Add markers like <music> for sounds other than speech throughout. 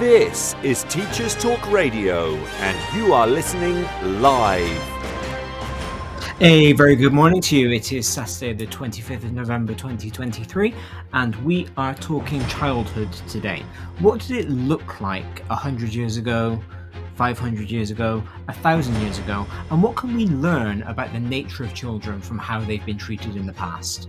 This is Teachers Talk Radio, and you are listening live. A very good morning to you. It is Saturday, the 25th of November 2023, and we are talking childhood today. What did it look like 100 years ago, 500 years ago, 1,000 years ago, and what can we learn about the nature of children from how they've been treated in the past?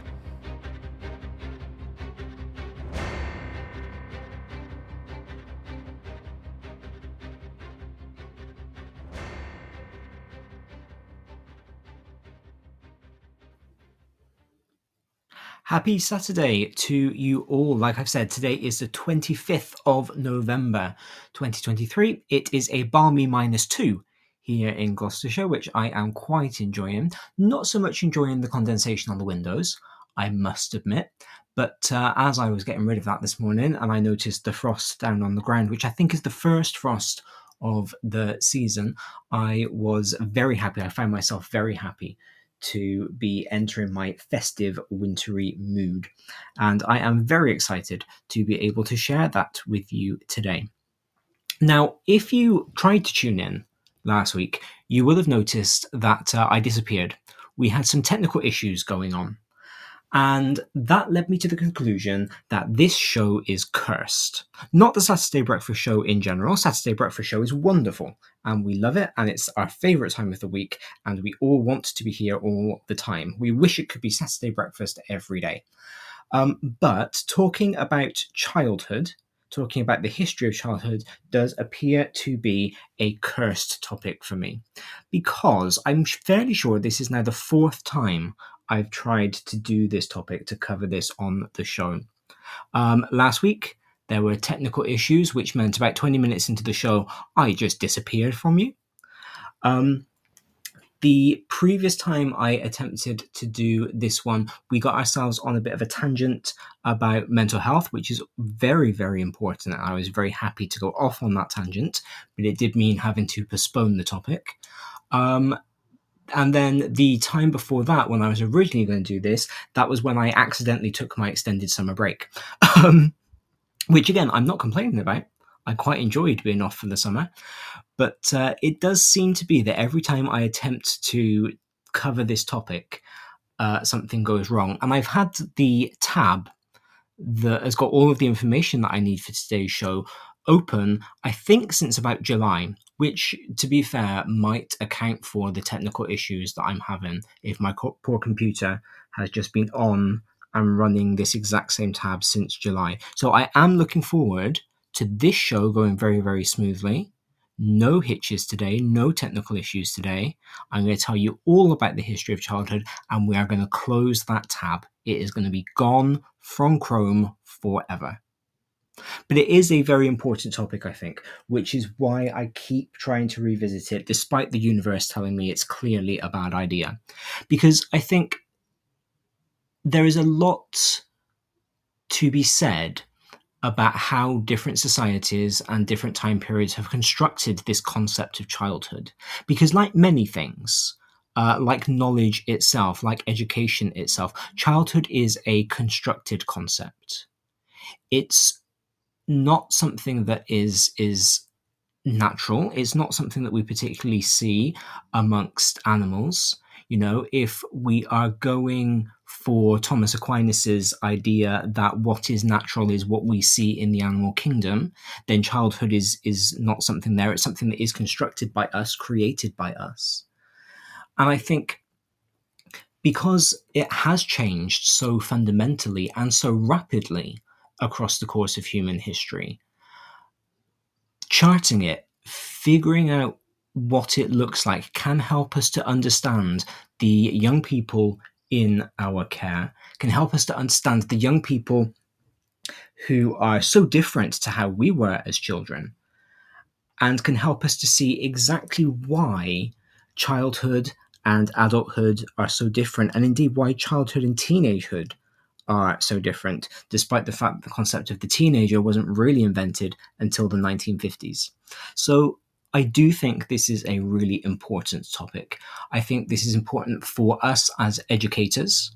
Happy Saturday to you all. Like I've said, today is the 25th of November 2023. It is a balmy minus two here in Gloucestershire, which I am quite enjoying. Not so much enjoying the condensation on the windows, I must admit. But uh, as I was getting rid of that this morning, and I noticed the frost down on the ground, which I think is the first frost of the season, I was very happy. I found myself very happy to be entering my festive wintry mood. And I am very excited to be able to share that with you today. Now, if you tried to tune in last week, you will have noticed that uh, I disappeared. We had some technical issues going on. And that led me to the conclusion that this show is cursed. Not the Saturday Breakfast Show in general. Saturday Breakfast Show is wonderful and we love it and it's our favourite time of the week and we all want to be here all the time. We wish it could be Saturday breakfast every day. Um, but talking about childhood, talking about the history of childhood, does appear to be a cursed topic for me because I'm fairly sure this is now the fourth time I've tried to do this topic to cover this on the show. Um, last week, there were technical issues, which meant about 20 minutes into the show, I just disappeared from you. Um, the previous time I attempted to do this one, we got ourselves on a bit of a tangent about mental health, which is very, very important. I was very happy to go off on that tangent, but it did mean having to postpone the topic. Um, and then the time before that, when I was originally going to do this, that was when I accidentally took my extended summer break, um, which again, I'm not complaining about. I quite enjoyed being off for the summer, but uh, it does seem to be that every time I attempt to cover this topic, uh, something goes wrong. And I've had the tab that has got all of the information that I need for today's show open, I think, since about July, which, to be fair, might account for the technical issues that I'm having if my poor computer has just been on and running this exact same tab since July. So I am looking forward to this show going very, very smoothly. No hitches today, no technical issues today. I'm going to tell you all about the history of childhood and we are going to close that tab. It is going to be gone from Chrome forever. But it is a very important topic, I think, which is why I keep trying to revisit it, despite the universe telling me it's clearly a bad idea. Because I think there is a lot to be said about how different societies and different time periods have constructed this concept of childhood. Because, like many things, uh, like knowledge itself, like education itself, childhood is a constructed concept. It's not something that is is natural. It's not something that we particularly see amongst animals. You know, if we are going for Thomas Aquinas's idea that what is natural is what we see in the animal kingdom, then childhood is is not something there. It's something that is constructed by us, created by us. And I think because it has changed so fundamentally and so rapidly across the course of human history. Charting it, figuring out what it looks like can help us to understand the young people in our care, can help us to understand the young people who are so different to how we were as children and can help us to see exactly why childhood and adulthood are so different, and indeed why childhood and teenagehood are so different, despite the fact that the concept of the teenager wasn't really invented until the 1950s. So, I do think this is a really important topic. I think this is important for us as educators.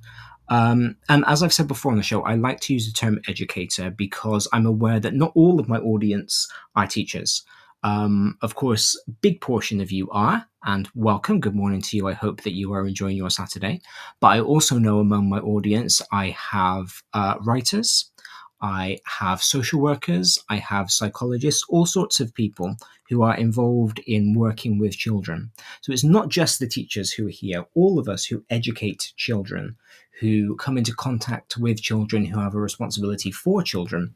Um, and as I've said before on the show, I like to use the term educator because I'm aware that not all of my audience are teachers. Um, of course, big portion of you are, and welcome. Good morning to you. I hope that you are enjoying your Saturday. But I also know among my audience, I have uh, writers, I have social workers, I have psychologists, all sorts of people who are involved in working with children. So it's not just the teachers who are here, all of us who educate children, who come into contact with children, who have a responsibility for children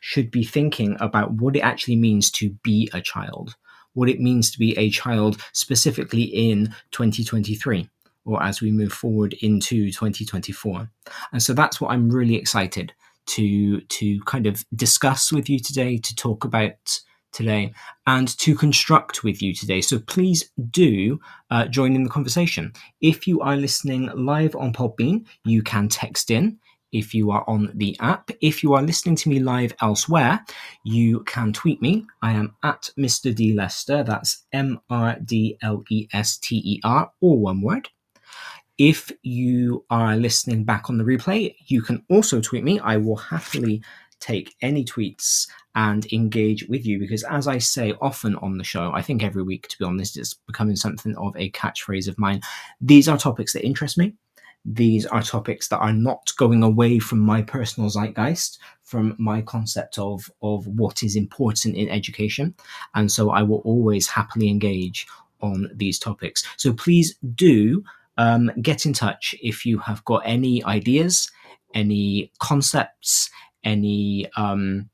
should be thinking about what it actually means to be a child, what it means to be a child specifically in 2023 or as we move forward into 2024. And so that's what I'm really excited to to kind of discuss with you today, to talk about today, and to construct with you today. So please do uh, join in the conversation. If you are listening live on Podbean, you can text in if you are on the app. If you are listening to me live elsewhere, you can tweet me. I am at Mr. D Lester. That's M R D L E S T E R, all one word. If you are listening back on the replay, you can also tweet me. I will happily take any tweets and engage with you because, as I say often on the show, I think every week, to be honest, it's becoming something of a catchphrase of mine. These are topics that interest me these are topics that are not going away from my personal zeitgeist, from my concept of, of what is important in education. And so I will always happily engage on these topics. So please do um, get in touch if you have got any ideas, any concepts, any um,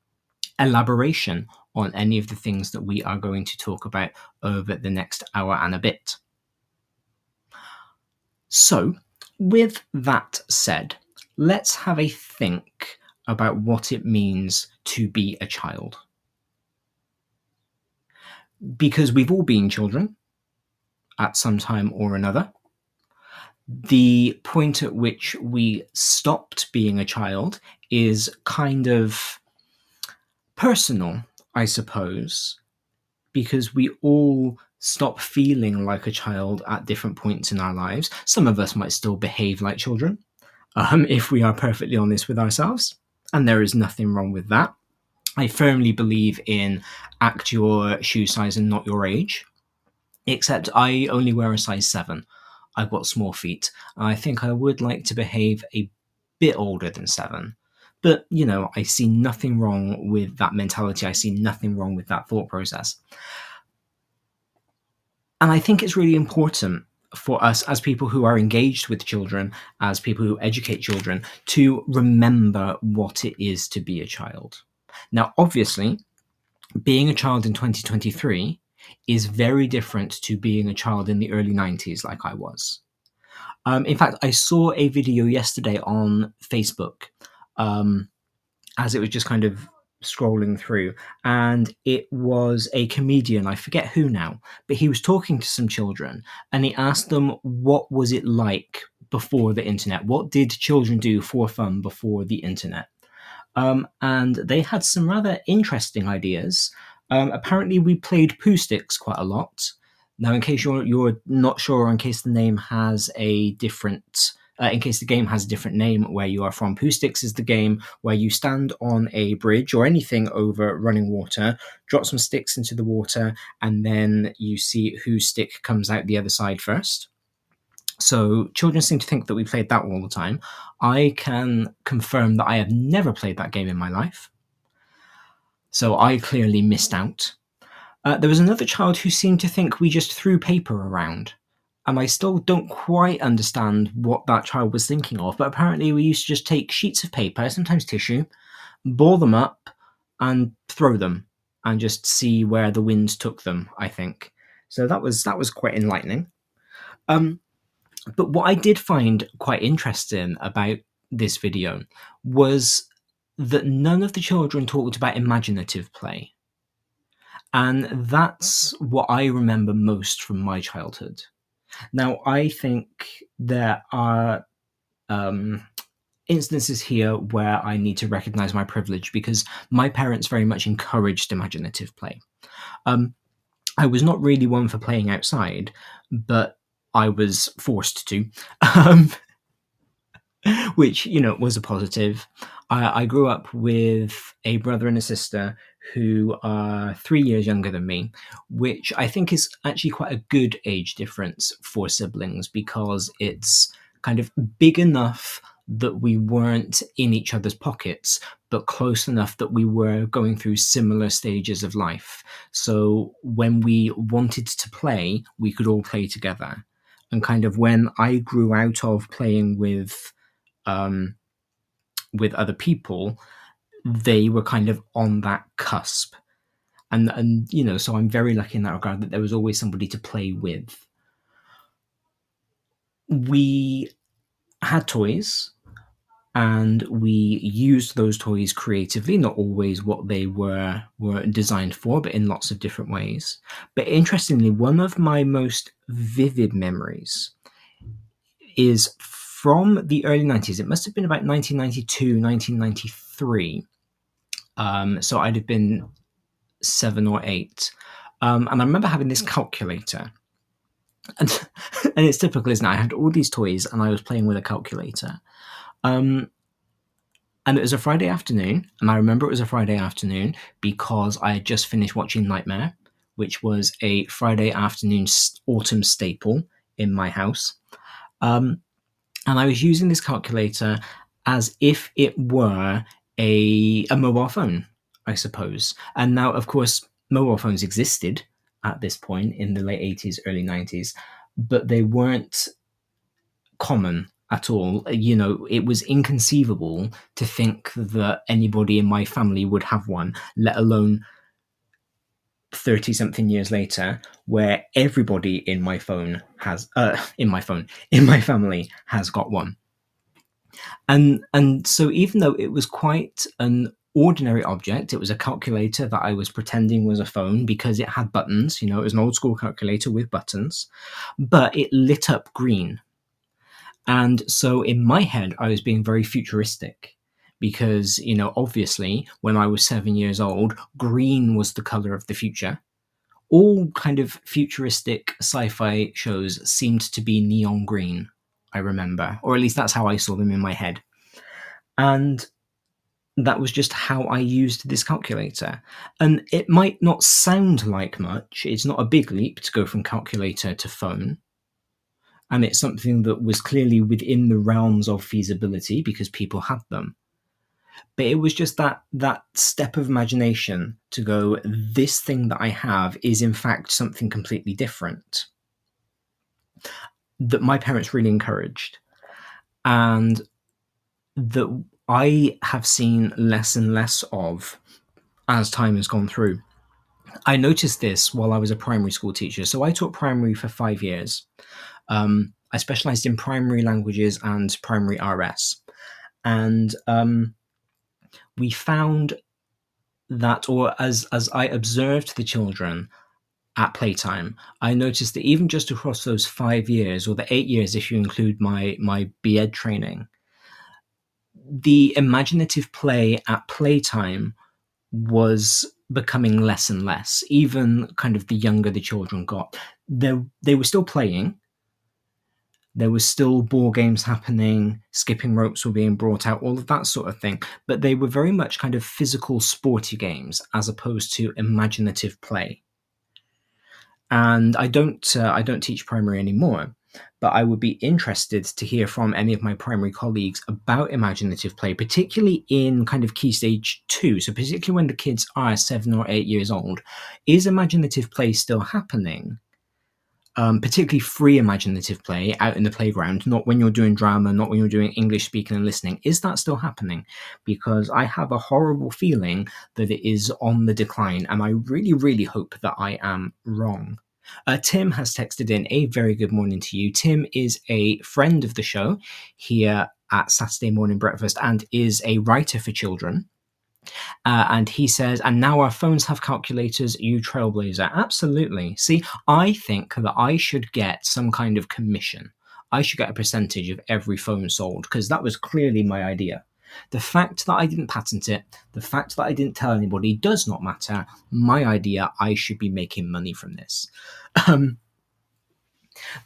elaboration on any of the things that we are going to talk about over the next hour and a bit. So, with that said, let's have a think about what it means to be a child. Because we've all been children at some time or another. The point at which we stopped being a child is kind of personal, I suppose, because we all stop feeling like a child at different points in our lives. Some of us might still behave like children, um, if we are perfectly honest with ourselves. And there is nothing wrong with that. I firmly believe in act your shoe size and not your age, except I only wear a size seven. I've got small feet. I think I would like to behave a bit older than seven. But, you know, I see nothing wrong with that mentality. I see nothing wrong with that thought process. And I think it's really important for us as people who are engaged with children, as people who educate children, to remember what it is to be a child. Now, obviously, being a child in 2023 is very different to being a child in the early 90s, like I was. Um, in fact, I saw a video yesterday on Facebook um, as it was just kind of scrolling through, and it was a comedian. I forget who now, but he was talking to some children, and he asked them what was it like before the internet. What did children do for fun before the internet? Um, and they had some rather interesting ideas. Um, apparently, we played Poohsticks quite a lot. Now, in case you're you're not sure, or in case the name has a different uh, in case the game has a different name where you are from. Poohsticks is the game where you stand on a bridge or anything over running water, drop some sticks into the water, and then you see whose stick comes out the other side first. So children seem to think that we played that all the time. I can confirm that I have never played that game in my life. So I clearly missed out. Uh, there was another child who seemed to think we just threw paper around and I still don't quite understand what that child was thinking of. But apparently, we used to just take sheets of paper, sometimes tissue, ball them up, and throw them, and just see where the wind took them. I think so. That was that was quite enlightening. Um, but what I did find quite interesting about this video was that none of the children talked about imaginative play. And that's what I remember most from my childhood. Now, I think there are um, instances here where I need to recognize my privilege because my parents very much encouraged imaginative play. Um, I was not really one for playing outside, but I was forced to, um, <laughs> which you know was a positive. I, I, grew up with a brother and a sister who are three years younger than me, which I think is actually quite a good age difference for siblings because it's kind of big enough that we weren't in each other's pockets, but close enough that we were going through similar stages of life. So when we wanted to play, we could all play together. And kind of when I grew out of playing with um, with other people, they were kind of on that cusp. And and you know, so I'm very lucky in that regard that there was always somebody to play with. We had toys and we used those toys creatively not always what they were were designed for but in lots of different ways but interestingly one of my most vivid memories is from the early 90s it must have been about 1992 1993 um, so i'd have been seven or eight. Um, and i remember having this calculator. And, <laughs> and it's typical isn't it? I had all these toys and i was playing with a calculator. Um, and it was a Friday afternoon, and I remember it was a Friday afternoon because I had just finished watching Knightmare, which was a Friday afternoon autumn staple in my house. Um, and I was using this calculator as if it were a, a mobile phone, I suppose. And now, of course, mobile phones existed at this point in the late 80s, early 90s, but they weren't common at all. You know, it was inconceivable to think that anybody in my family would have one, let alone 30 something years later where everybody in my phone has uh in my phone in my family has got one and and so even though it was quite an ordinary object it was a calculator that i was pretending was a phone because it had buttons you know it was an old school calculator with buttons but it lit up green and so in my head, I was being very futuristic because, you know, obviously when I was seven years old, green was the color of the future. All kind of futuristic sci fi shows seemed to be neon green, I remember, or at least that's how I saw them in my head. And that was just how I used this calculator. And it might not sound like much, it's not a big leap to go from calculator to phone and it's something that was clearly within the realms of feasibility because people had them but it was just that that step of imagination to go this thing that i have is in fact something completely different that my parents really encouraged. And that i have seen less and less of as time has gone through. I noticed this while i was a primary school teacher. So i taught primary for 5 years. Um, I specialized in primary languages and primary RS. And um, we found that, or as, as I observed the children at playtime, I noticed that even just across those five years, or the eight years if you include my, my BEd training, the imaginative play at playtime was becoming less and less, even kind of the younger the children got. They, they were still playing, there was still ball games happening, skipping ropes were being brought out, all of that sort of thing. But they were very much kind of physical, sporty games as opposed to imaginative play. And I don't, uh, I don't teach primary anymore, but I would be interested to hear from any of my primary colleagues about imaginative play, particularly in kind of key stage two. So, particularly when the kids are seven or eight years old, is imaginative play still happening? Um, particularly free imaginative play out in the playground, not when you're doing drama, not when you're doing English speaking and listening. Is that still happening? Because I have a horrible feeling that it is on the decline, and I really, really hope that I am wrong. Uh, Tim has texted in a very good morning to you. Tim is a friend of the show here at Saturday Morning Breakfast and is a writer for children. Uh, and he says, and now our phones have calculators, you trailblazer. Absolutely. See, I think that I should get some kind of commission. I should get a percentage of every phone sold because that was clearly my idea. The fact that I didn't patent it, the fact that I didn't tell anybody does not matter. My idea, I should be making money from this. Um,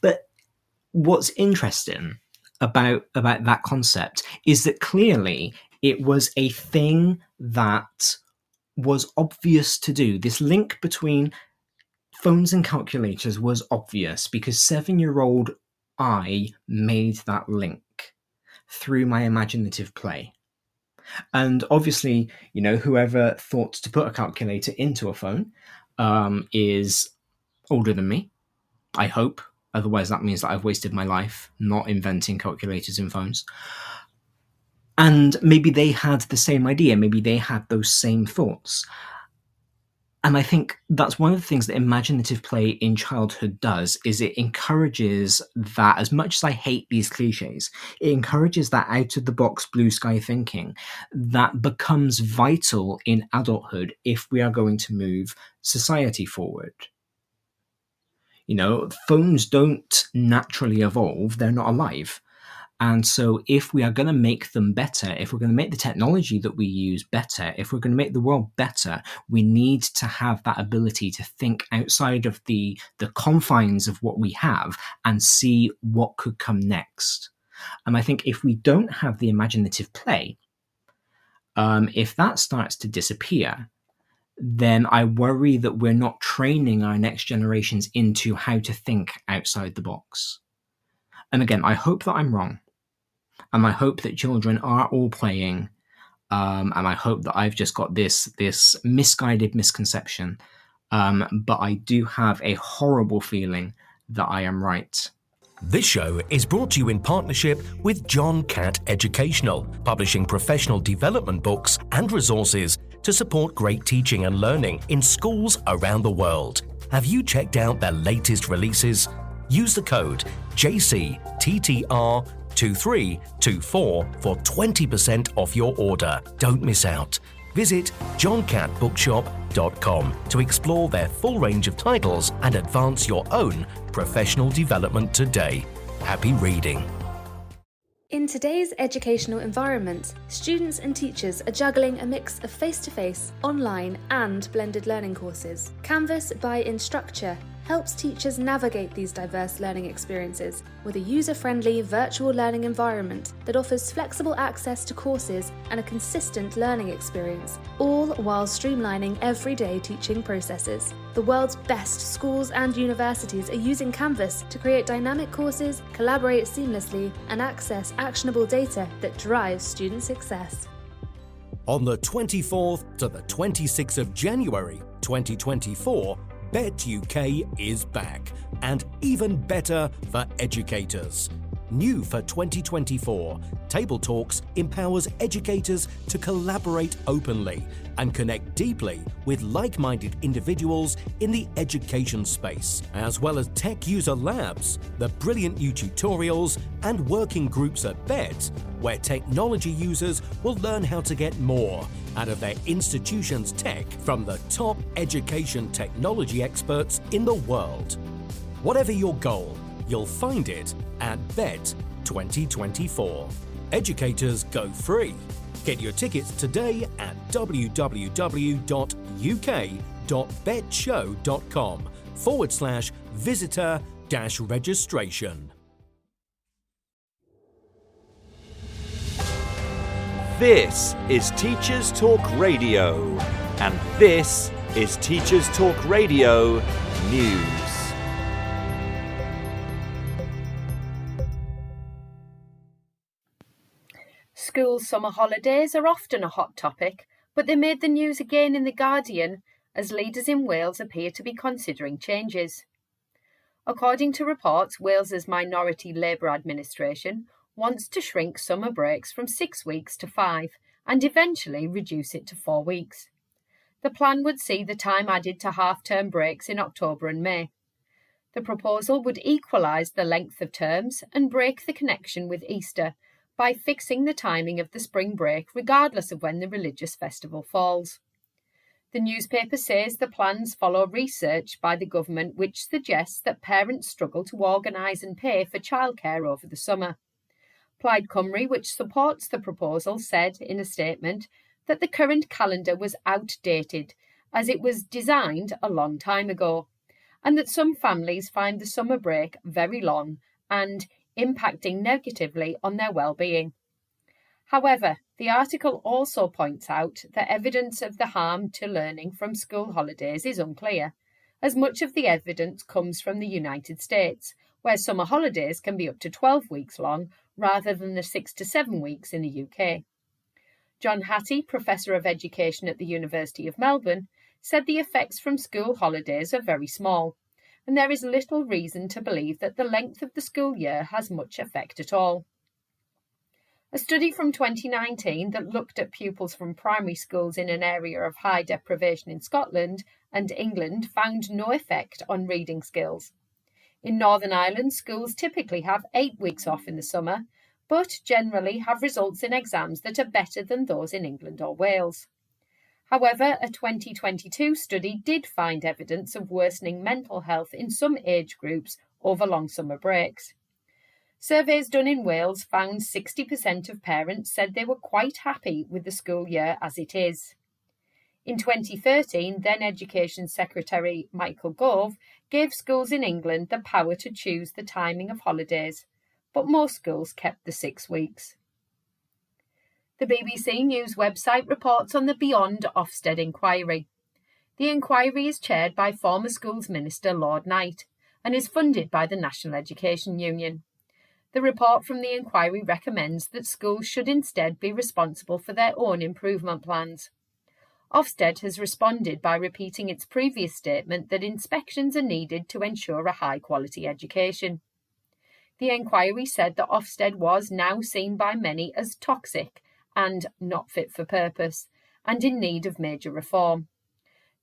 but what's interesting about about that concept is that clearly it was a thing that was obvious to do. This link between phones and calculators was obvious because seven year old I made that link through my imaginative play. And obviously, you know, whoever thought to put a calculator into a phone um, is older than me. I hope. Otherwise, that means that I've wasted my life not inventing calculators in phones. And maybe they had the same idea. Maybe they had those same thoughts. And I think that's one of the things that imaginative play in childhood does is it encourages that as much as I hate these cliches, it encourages that out of the box blue sky thinking that becomes vital in adulthood if we are going to move society forward. You know, phones don't naturally evolve, they're not alive. And so, if we are going to make them better, if we're going to make the technology that we use better, if we're going to make the world better, we need to have that ability to think outside of the, the confines of what we have and see what could come next. And I think if we don't have the imaginative play, um, if that starts to disappear, then I worry that we're not training our next generations into how to think outside the box. And again, I hope that I'm wrong. And I hope that children are all playing. Um, and I hope that I've just got this this misguided misconception. Um, but I do have a horrible feeling that I am right. This show is brought to you in partnership with John Catt Educational, publishing professional development books and resources to support great teaching and learning in schools around the world. Have you checked out their latest releases? Use the code JCTTR 2324 for 20% off your order. Don't miss out. Visit johncattbookshop.com to explore their full range of titles and advance your own professional development today. Happy reading. In today's educational environment, students and teachers are juggling a mix of face to face, online, and blended learning courses. Canvas by Instructure helps teachers navigate these diverse learning experiences with a user friendly virtual learning environment that offers flexible access to courses and a consistent learning experience, all while streamlining everyday teaching processes. The world's best schools and universities are using Canvas to create dynamic courses, collaborate seamlessly, and access actionable data that drives student success. On the 24th to the 26th of January 2024, Bett UK is back, and even better for educators. New for 2024, Table Talks empowers educators to collaborate openly and connect deeply with like minded individuals in the education space, as well as tech user labs, the brilliant new tutorials, and working groups at Bett, where technology users will learn how to get more out of their institution's tech from the top education technology experts in the world. Whatever your goal, you'll find it at Bett 2024. Educators go free. Get your tickets today at www.uk.bettshow.com forward slash visitor dash registration. This is Teachers Talk Radio, and this is Teachers Talk Radio News. School summer holidays are often a hot topic, but they made the news again in The Guardian as leaders in Wales appear to be considering changes. According to reports, Wales's Minority Labour Administration wants to shrink summer breaks from six weeks to five and eventually reduce it to four weeks. The plan would see the time added to half term breaks in October and May. The proposal would equalise the length of terms and break the connection with Easter by fixing the timing of the spring break regardless of when the religious festival falls. The newspaper says the plans follow research by the government which suggests that parents struggle to organise and pay for childcare over the summer. Plaid Cymru, which supports the proposal, said in a statement that the current calendar was outdated as it was designed a long time ago, and that some families find the summer break very long and impacting negatively on their well-being. However, the article also points out that evidence of the harm to learning from school holidays is unclear, as much of the evidence comes from the United States, where summer holidays can be up to 12 weeks long rather than the six to seven weeks in the UK. John Hattie, Professor of Education at the University of Melbourne, said the effects from school holidays are very small, and there is little reason to believe that the length of the school year has much effect at all. A study from 2019 that looked at pupils from primary schools in an area of high deprivation in Scotland and England found no effect on reading skills. In Northern Ireland, schools typically have eight weeks off in the summer, but generally have results in exams that are better than those in England or Wales. However, a 2022 study did find evidence of worsening mental health in some age groups over long summer breaks. Surveys done in Wales found 60% of parents said they were quite happy with the school year as it is. In 2013, then Education Secretary Michael Gove gave schools in England the power to choose the timing of holidays, but most schools kept the six weeks. The BBC News website reports on the Beyond Ofsted inquiry. The inquiry is chaired by former Schools Minister Lord Knight and is funded by the National Education Union. The report from the inquiry recommends that schools should instead be responsible for their own improvement plans. Ofsted has responded by repeating its previous statement that inspections are needed to ensure a high quality education. The inquiry said that Ofsted was now seen by many as toxic and not fit for purpose, and in need of major reform.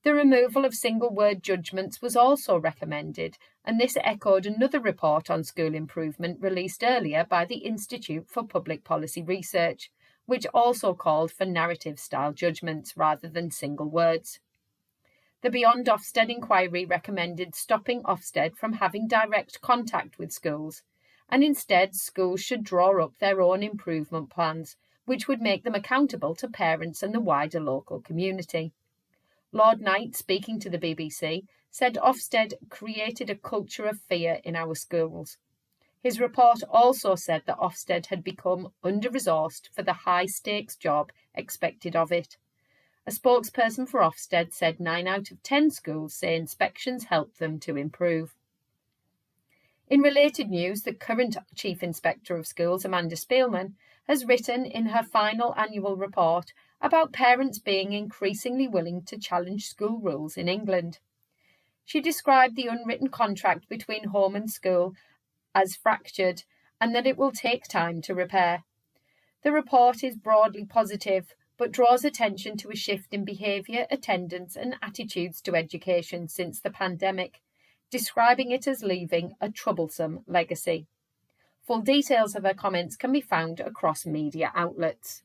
The removal of single word judgments was also recommended, and this echoed another report on school improvement released earlier by the Institute for Public Policy Research, which also called for narrative style judgments rather than single words. The Beyond Ofsted inquiry recommended stopping Ofsted from having direct contact with schools, and instead schools should draw up their own improvement plans which would make them accountable to parents and the wider local community. Lord Knight, speaking to the BBC, said Ofsted created a culture of fear in our schools. His report also said that Ofsted had become under resourced for the high stakes job expected of it. A spokesperson for Ofsted said 9 out of 10 schools say inspections help them to improve. In related news, the current Chief Inspector of Schools, Amanda Spielman, has written in her final annual report about parents being increasingly willing to challenge school rules in England. She described the unwritten contract between home and school as fractured and that it will take time to repair. The report is broadly positive but draws attention to a shift in behaviour, attendance, and attitudes to education since the pandemic, describing it as leaving a troublesome legacy. Full details of her comments can be found across media outlets.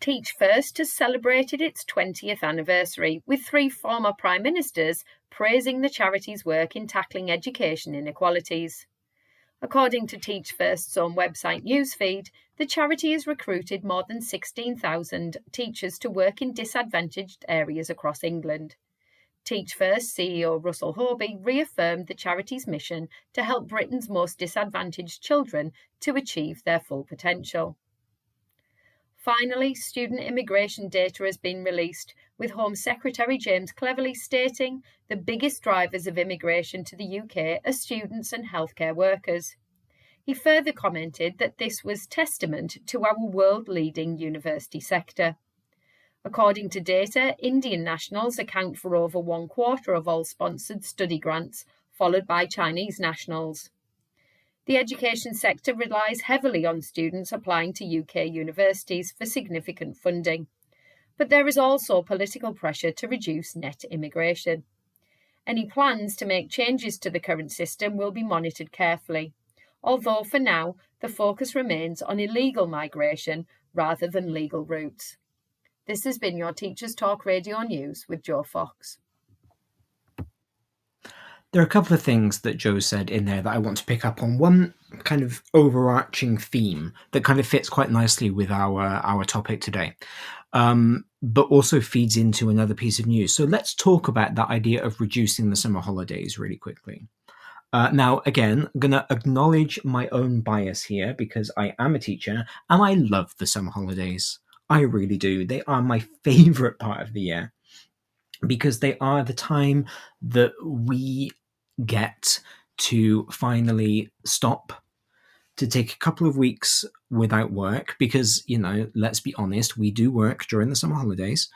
Teach First has celebrated its 20th anniversary, with three former Prime Ministers praising the charity's work in tackling education inequalities. According to Teach First's own website newsfeed, the charity has recruited more than 16,000 teachers to work in disadvantaged areas across England. Teach First CEO Russell Hobby reaffirmed the charity's mission to help Britain's most disadvantaged children to achieve their full potential. Finally, student immigration data has been released, with Home Secretary James Cleverly stating the biggest drivers of immigration to the UK are students and healthcare workers. He further commented that this was testament to our world leading university sector. According to data, Indian nationals account for over one quarter of all sponsored study grants, followed by Chinese nationals. The education sector relies heavily on students applying to UK universities for significant funding. But there is also political pressure to reduce net immigration. Any plans to make changes to the current system will be monitored carefully, although for now the focus remains on illegal migration rather than legal routes. This has been your Teachers Talk Radio News with Joe Fox. There are a couple of things that Joe said in there that I want to pick up on. One kind of overarching theme that kind of fits quite nicely with our our topic today, um, but also feeds into another piece of news. So let's talk about that idea of reducing the summer holidays really quickly. Uh, now, again, I'm going to acknowledge my own bias here because I am a teacher and I love the summer holidays. I really do. They are my favorite part of the year because they are the time that we get to finally stop to take a couple of weeks without work because you know let's be honest we do work during the summer holidays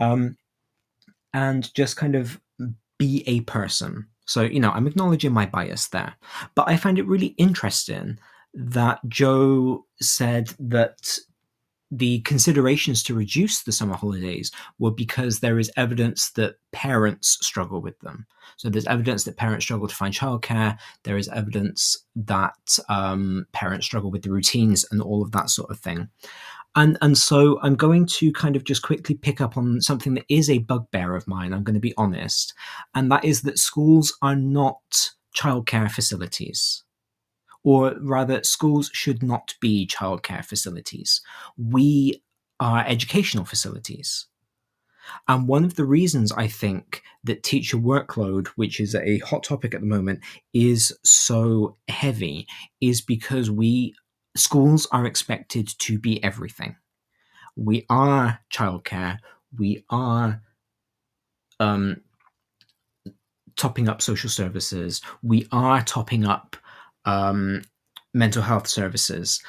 um, and just kind of be a person so you know i'm acknowledging my bias there but i find it really interesting that joe said that the considerations to reduce the summer holidays were because there is evidence that parents struggle with them. So there's evidence that parents struggle to find childcare. There is evidence that um, parents struggle with the routines and all of that sort of thing. And and so I'm going to kind of just quickly pick up on something that is a bugbear of mine. I'm going to be honest, and that is that schools are not childcare facilities or rather, schools should not be childcare facilities. We are educational facilities. And one of the reasons I think that teacher workload, which is a hot topic at the moment, is so heavy is because we schools are expected to be everything. We are childcare. We are um, topping up social services. We are topping up um, mental health services.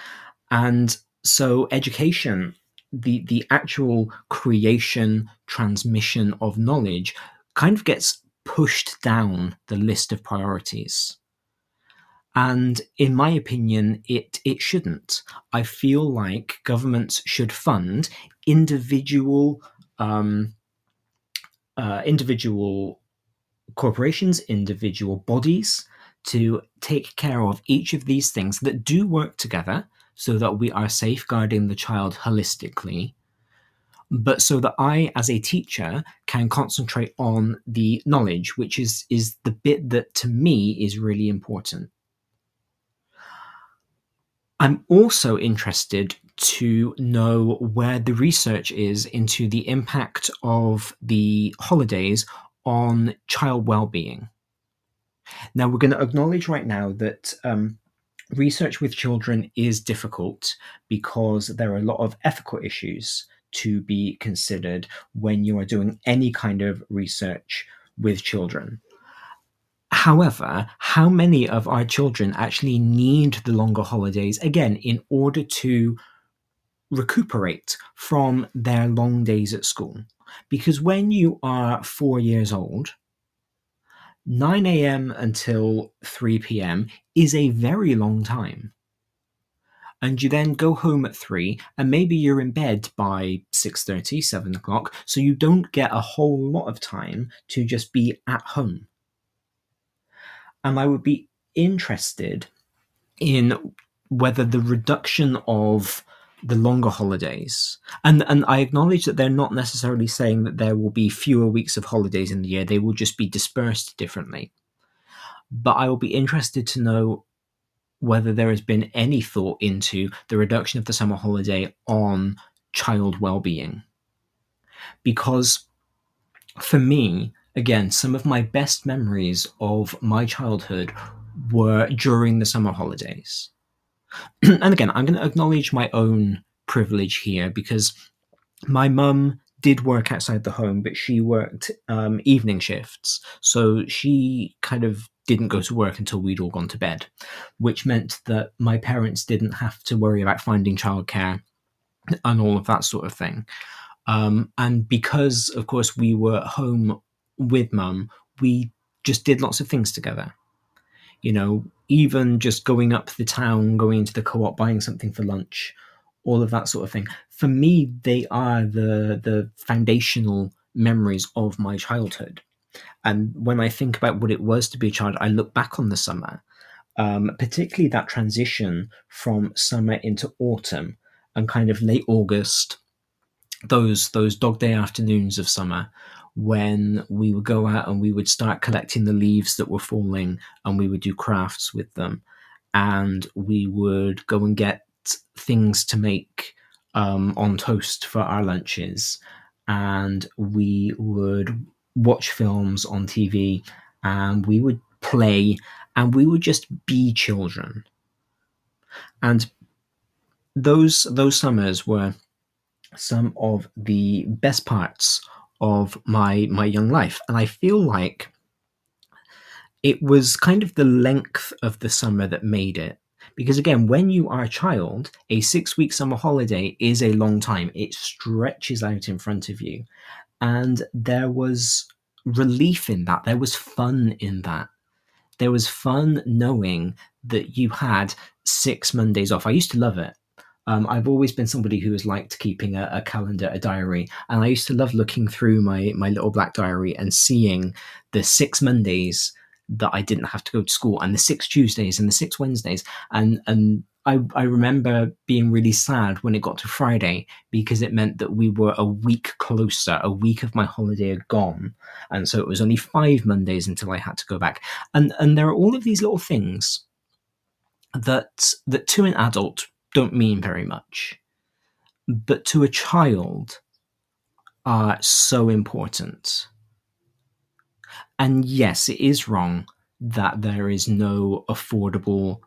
And so education, the, the actual creation, transmission of knowledge kind of gets pushed down the list of priorities. And in my opinion, it, it shouldn't. I feel like governments should fund individual um, uh, individual corporations, individual bodies, to take care of each of these things that do work together so that we are safeguarding the child holistically, but so that I, as a teacher, can concentrate on the knowledge, which is, is the bit that to me is really important. I'm also interested to know where the research is into the impact of the holidays on child well-being now, we're going to acknowledge right now that um, research with children is difficult because there are a lot of ethical issues to be considered when you are doing any kind of research with children. However, how many of our children actually need the longer holidays again in order to recuperate from their long days at school? Because when you are four years old, 9 a.m. until 3 p.m. is a very long time. And you then go home at 3 and maybe you're in bed by 6:30, 7 o'clock, so you don't get a whole lot of time to just be at home. And I would be interested in whether the reduction of the longer holidays. And and I acknowledge that they're not necessarily saying that there will be fewer weeks of holidays in the year. They will just be dispersed differently. But I will be interested to know whether there has been any thought into the reduction of the summer holiday on child well-being. Because for me, again, some of my best memories of my childhood were during the summer holidays <clears throat> and again, I'm going to acknowledge my own privilege here because my mum did work outside the home, but she worked um, evening shifts. So she kind of didn't go to work until we'd all gone to bed, which meant that my parents didn't have to worry about finding childcare and all of that sort of thing. Um, and because, of course, we were home with mum, we just did lots of things together. You know, even just going up the town, going into the co-op, buying something for lunch, all of that sort of thing. For me, they are the the foundational memories of my childhood. And when I think about what it was to be a child, I look back on the summer, um, particularly that transition from summer into autumn and kind of late August, those those dog day afternoons of summer when we would go out and we would start collecting the leaves that were falling and we would do crafts with them. And we would go and get things to make um, on toast for our lunches. And we would watch films on TV and we would play and we would just be children. And those those summers were some of the best parts of my my young life. And i feel like it was kind of the length of the summer that made it. Because again when you are a child a 6 week summer holiday is a long time. It stretches out in front of you. And there was relief in that. There was fun in that. There was fun knowing that you had 6 mondays off. I used to love it um, I've always been somebody who has liked keeping a, a, calendar, a diary, and I used to love looking through my my little black diary and seeing the six Mondays that I didn't have to go to school, and the six Tuesdays and the six Wednesdays, and and I, I remember being really sad when it got to Friday because it meant that we were a week closer, a week of my holiday had gone, and so it was only five Mondays until I had to go back, and and there are all of these little things that that to an adult don't mean very much, but to a child are so important. And yes, it is wrong that there is no affordable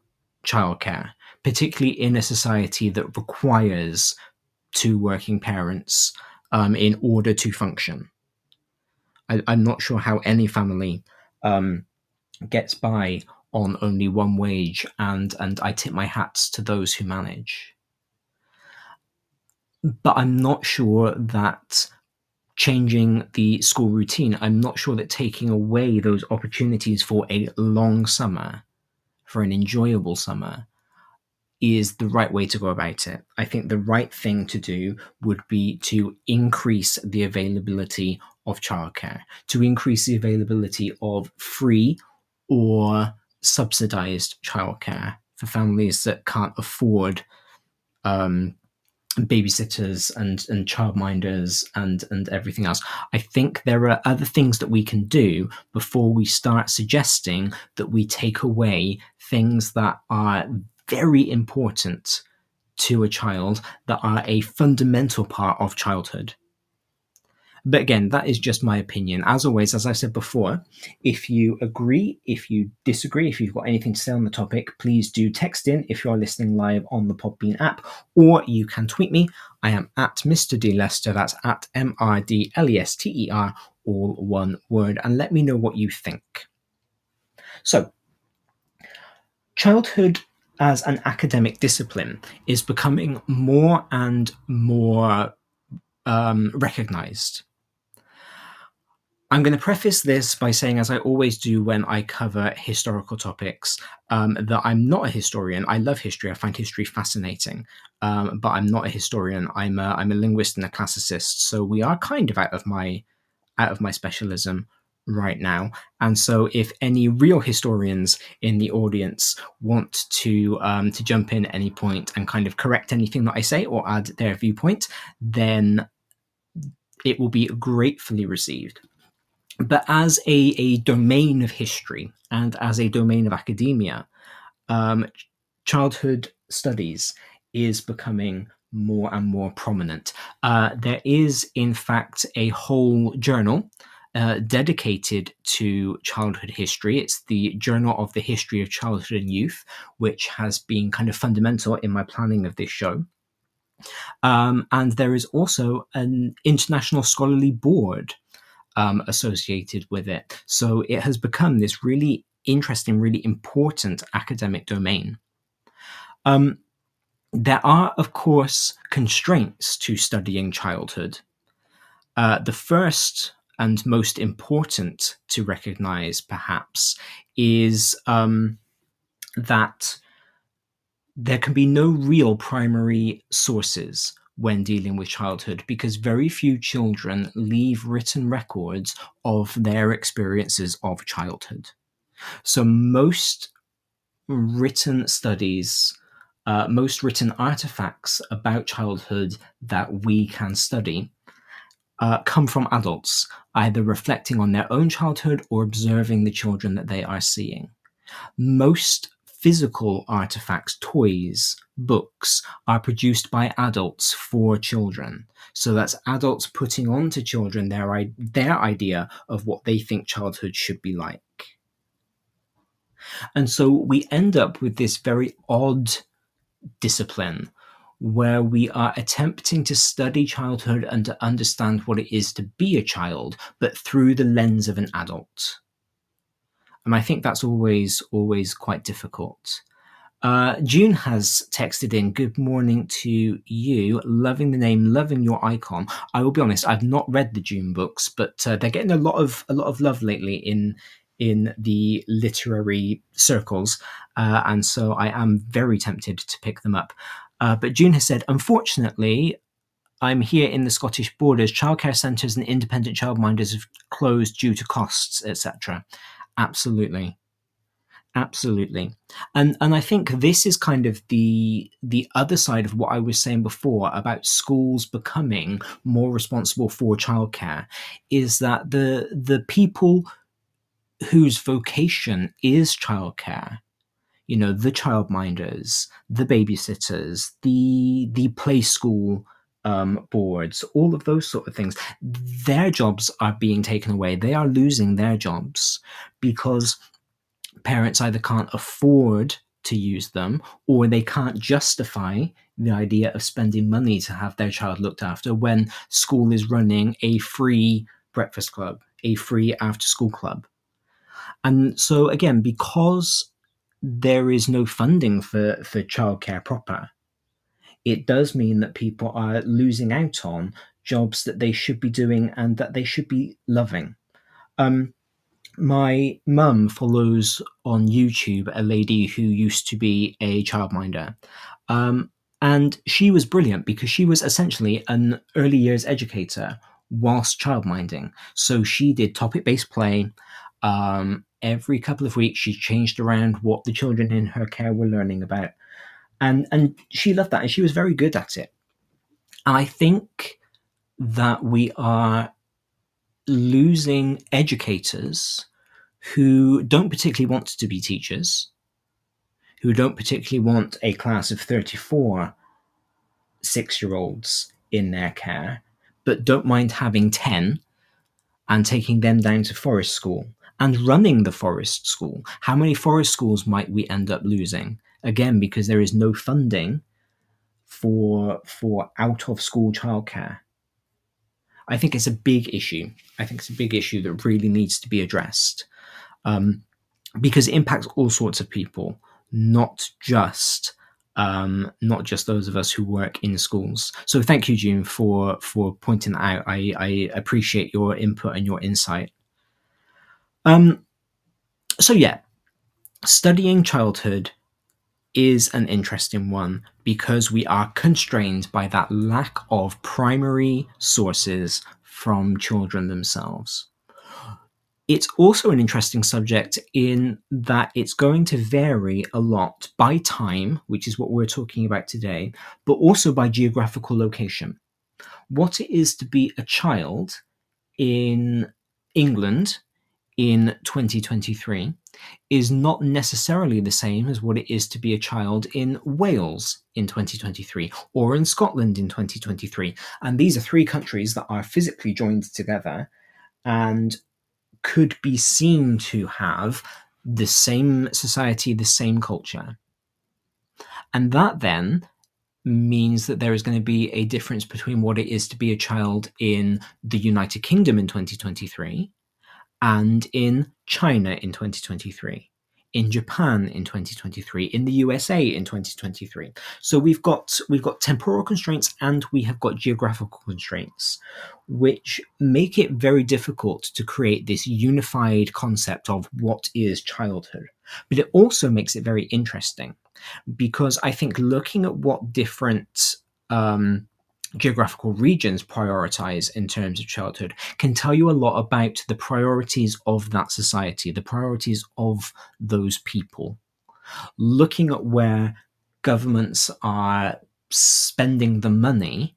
childcare, particularly in a society that requires two working parents um, in order to function. I, am not sure how any family um, gets by on only one wage, and and I tip my hats to those who manage. But I'm not sure that changing the school routine, I'm not sure that taking away those opportunities for a long summer, for an enjoyable summer, is the right way to go about it. I think the right thing to do would be to increase the availability of childcare, to increase the availability of free or subsidized childcare for families that can't afford um, babysitters and and childminders and and everything else. I think there are other things that we can do before we start suggesting that we take away things that are very important to a child that are a fundamental part of childhood. But again, that is just my opinion. As always, as I said before, if you agree, if you disagree, if you've got anything to say on the topic, please do text in if you're listening live on the Podbean app, or you can tweet me. I am at Mr. D Lester, that's at M R D L E S T E R, all one word, and let me know what you think. So, childhood as an academic discipline is becoming more and more um, recognized I'm going to preface this by saying, as I always do when I cover historical topics, um, that I'm not a historian. I love history. I find history fascinating, um, but I'm not a historian. I'm a, I'm a linguist and a classicist. So we are kind of out of my out of my specialism right now. And so, if any real historians in the audience want to um, to jump in at any point and kind of correct anything that I say or add their viewpoint, then it will be gratefully received but as a, a domain of history and as a domain of academia, um, childhood studies is becoming more and more prominent. Uh, there is, in fact, a whole journal uh, dedicated to childhood history. It's the Journal of the History of Childhood and Youth, which has been kind of fundamental in my planning of this show. Um, and there is also an international scholarly board um, associated with it. So it has become this really interesting, really important academic domain. Um, there are, of course, constraints to studying childhood. Uh, the first and most important to recognize, perhaps, is um, that there can be no real primary sources when dealing with childhood because very few children leave written records of their experiences of childhood. So most written studies, uh, most written artifacts about childhood that we can study uh, come from adults, either reflecting on their own childhood or observing the children that they are seeing. Most physical artifacts, toys, books are produced by adults for children. So that's adults putting on to children their, their idea of what they think childhood should be like. And so we end up with this very odd discipline where we are attempting to study childhood and to understand what it is to be a child, but through the lens of an adult. And I think that's always, always quite difficult. Uh, June has texted in, Good morning to you. Loving the name, loving your icon. I will be honest, I've not read the June books, but uh, they're getting a lot of a lot of love lately in in the literary circles, uh, and so I am very tempted to pick them up. Uh, but June has said, unfortunately, I'm here in the Scottish borders. Childcare centres and independent childminders have closed due to costs, etc. Absolutely, absolutely, and and I think this is kind of the the other side of what I was saying before about schools becoming more responsible for childcare. Is that the the people whose vocation is childcare you know the childminders the babysitters the the play school um, boards all of those sort of things. Their jobs are being taken away. They are losing their jobs because parents either can't afford to use them or they can't justify the idea of spending money to have their child looked after when school is running a free breakfast club a free after school club. And so again, because there is no funding for, for childcare proper, it does mean that people are losing out on jobs that they should be doing and that they should be loving. Um, my mum follows on YouTube a lady who used to be a childminder. Um, and she was brilliant because she was essentially an early years educator whilst childminding. So she did topic based play. Um, every couple of weeks, she changed around what the children in her care were learning about. And, and she loved that and she was very good at it. And I think that we are losing educators who don't particularly want to be teachers, who don't particularly want a class of 34 six year olds in their care, but don't mind having 10 and taking them down to forest school and running the forest school. How many forest schools might we end up losing? Again, because there is no funding for for out of school childcare. I think it's a big issue. I think it's a big issue that really needs to be addressed um, because it impacts all sorts of people, not just um, not just those of us who work in schools. So thank you, June, for for pointing that out. I, I appreciate your input and your insight. Um, so yeah, studying childhood is an interesting one because we are constrained by that lack of primary sources from children themselves. It's also an interesting subject in that it's going to vary a lot by time, which is what we're talking about today, but also by geographical location. What it is to be a child in England in 2023 is not necessarily the same as what it is to be a child in Wales in 2023 or in Scotland in 2023. And these are three countries that are physically joined together and could be seen to have the same society, the same culture. And that then means that there is going to be a difference between what it is to be a child in the United Kingdom in 2023 and in China in 2023 in Japan in 2023, in the USA in 2023. So we've got we've got temporal constraints and we have got geographical constraints, which make it very difficult to create this unified concept of what is childhood. But it also makes it very interesting because I think looking at what different um, geographical regions prioritize in terms of childhood can tell you a lot about the priorities of that society, the priorities of those people. Looking at where governments are spending the money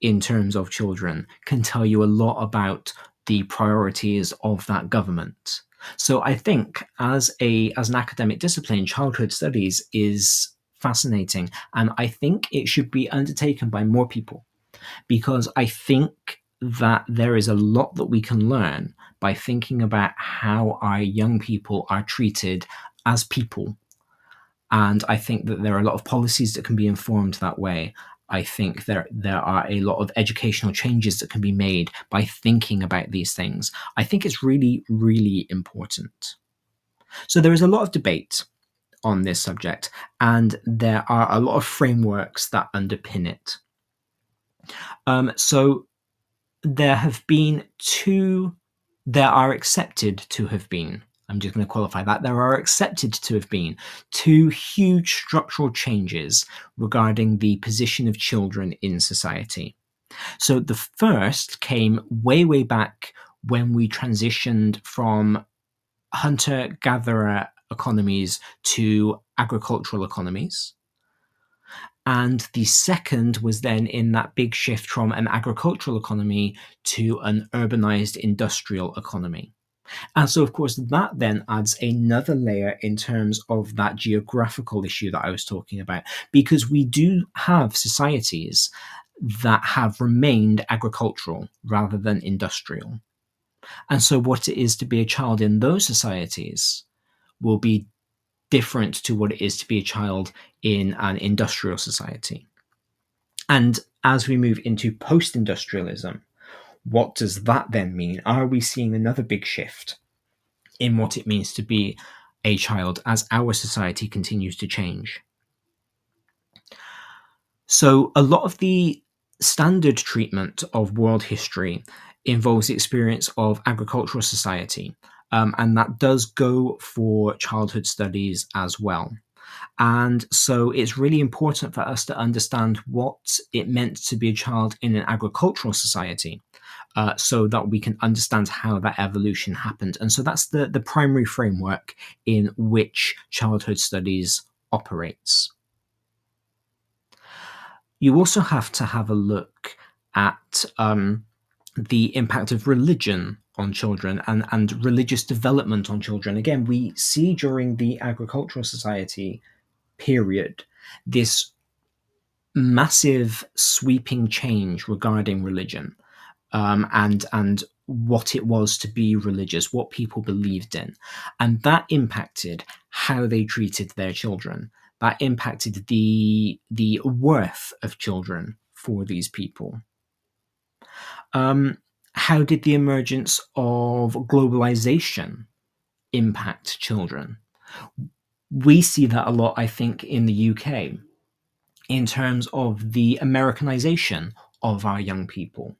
in terms of children can tell you a lot about the priorities of that government. So I think as a as an academic discipline, childhood studies is fascinating. And I think it should be undertaken by more people because I think that there is a lot that we can learn by thinking about how our young people are treated as people. And I think that there are a lot of policies that can be informed that way. I think there there are a lot of educational changes that can be made by thinking about these things. I think it's really, really important. So there is a lot of debate on this subject, and there are a lot of frameworks that underpin it. Um, so there have been two, there are accepted to have been, I'm just going to qualify that, there are accepted to have been two huge structural changes regarding the position of children in society. So the first came way, way back when we transitioned from hunter gatherer economies to agricultural economies. And the second was then in that big shift from an agricultural economy to an urbanized industrial economy. And so, of course, that then adds another layer in terms of that geographical issue that I was talking about, because we do have societies that have remained agricultural rather than industrial. And so, what it is to be a child in those societies will be different to what it is to be a child in an industrial society. And as we move into post industrialism, what does that then mean? Are we seeing another big shift in what it means to be a child as our society continues to change? So, a lot of the standard treatment of world history involves the experience of agricultural society, um, and that does go for childhood studies as well. And so it's really important for us to understand what it meant to be a child in an agricultural society. Uh, so that we can understand how that evolution happened. And so that's the, the primary framework in which childhood studies operates. You also have to have a look at um, the impact of religion on children and, and religious development on children. Again, we see during the agricultural society period this massive sweeping change regarding religion um, and and what it was to be religious, what people believed in, and that impacted how they treated their children. That impacted the the worth of children for these people. Um, how did the emergence of globalization impact children? We see that a lot, I think, in the UK in terms of the Americanization of our young people.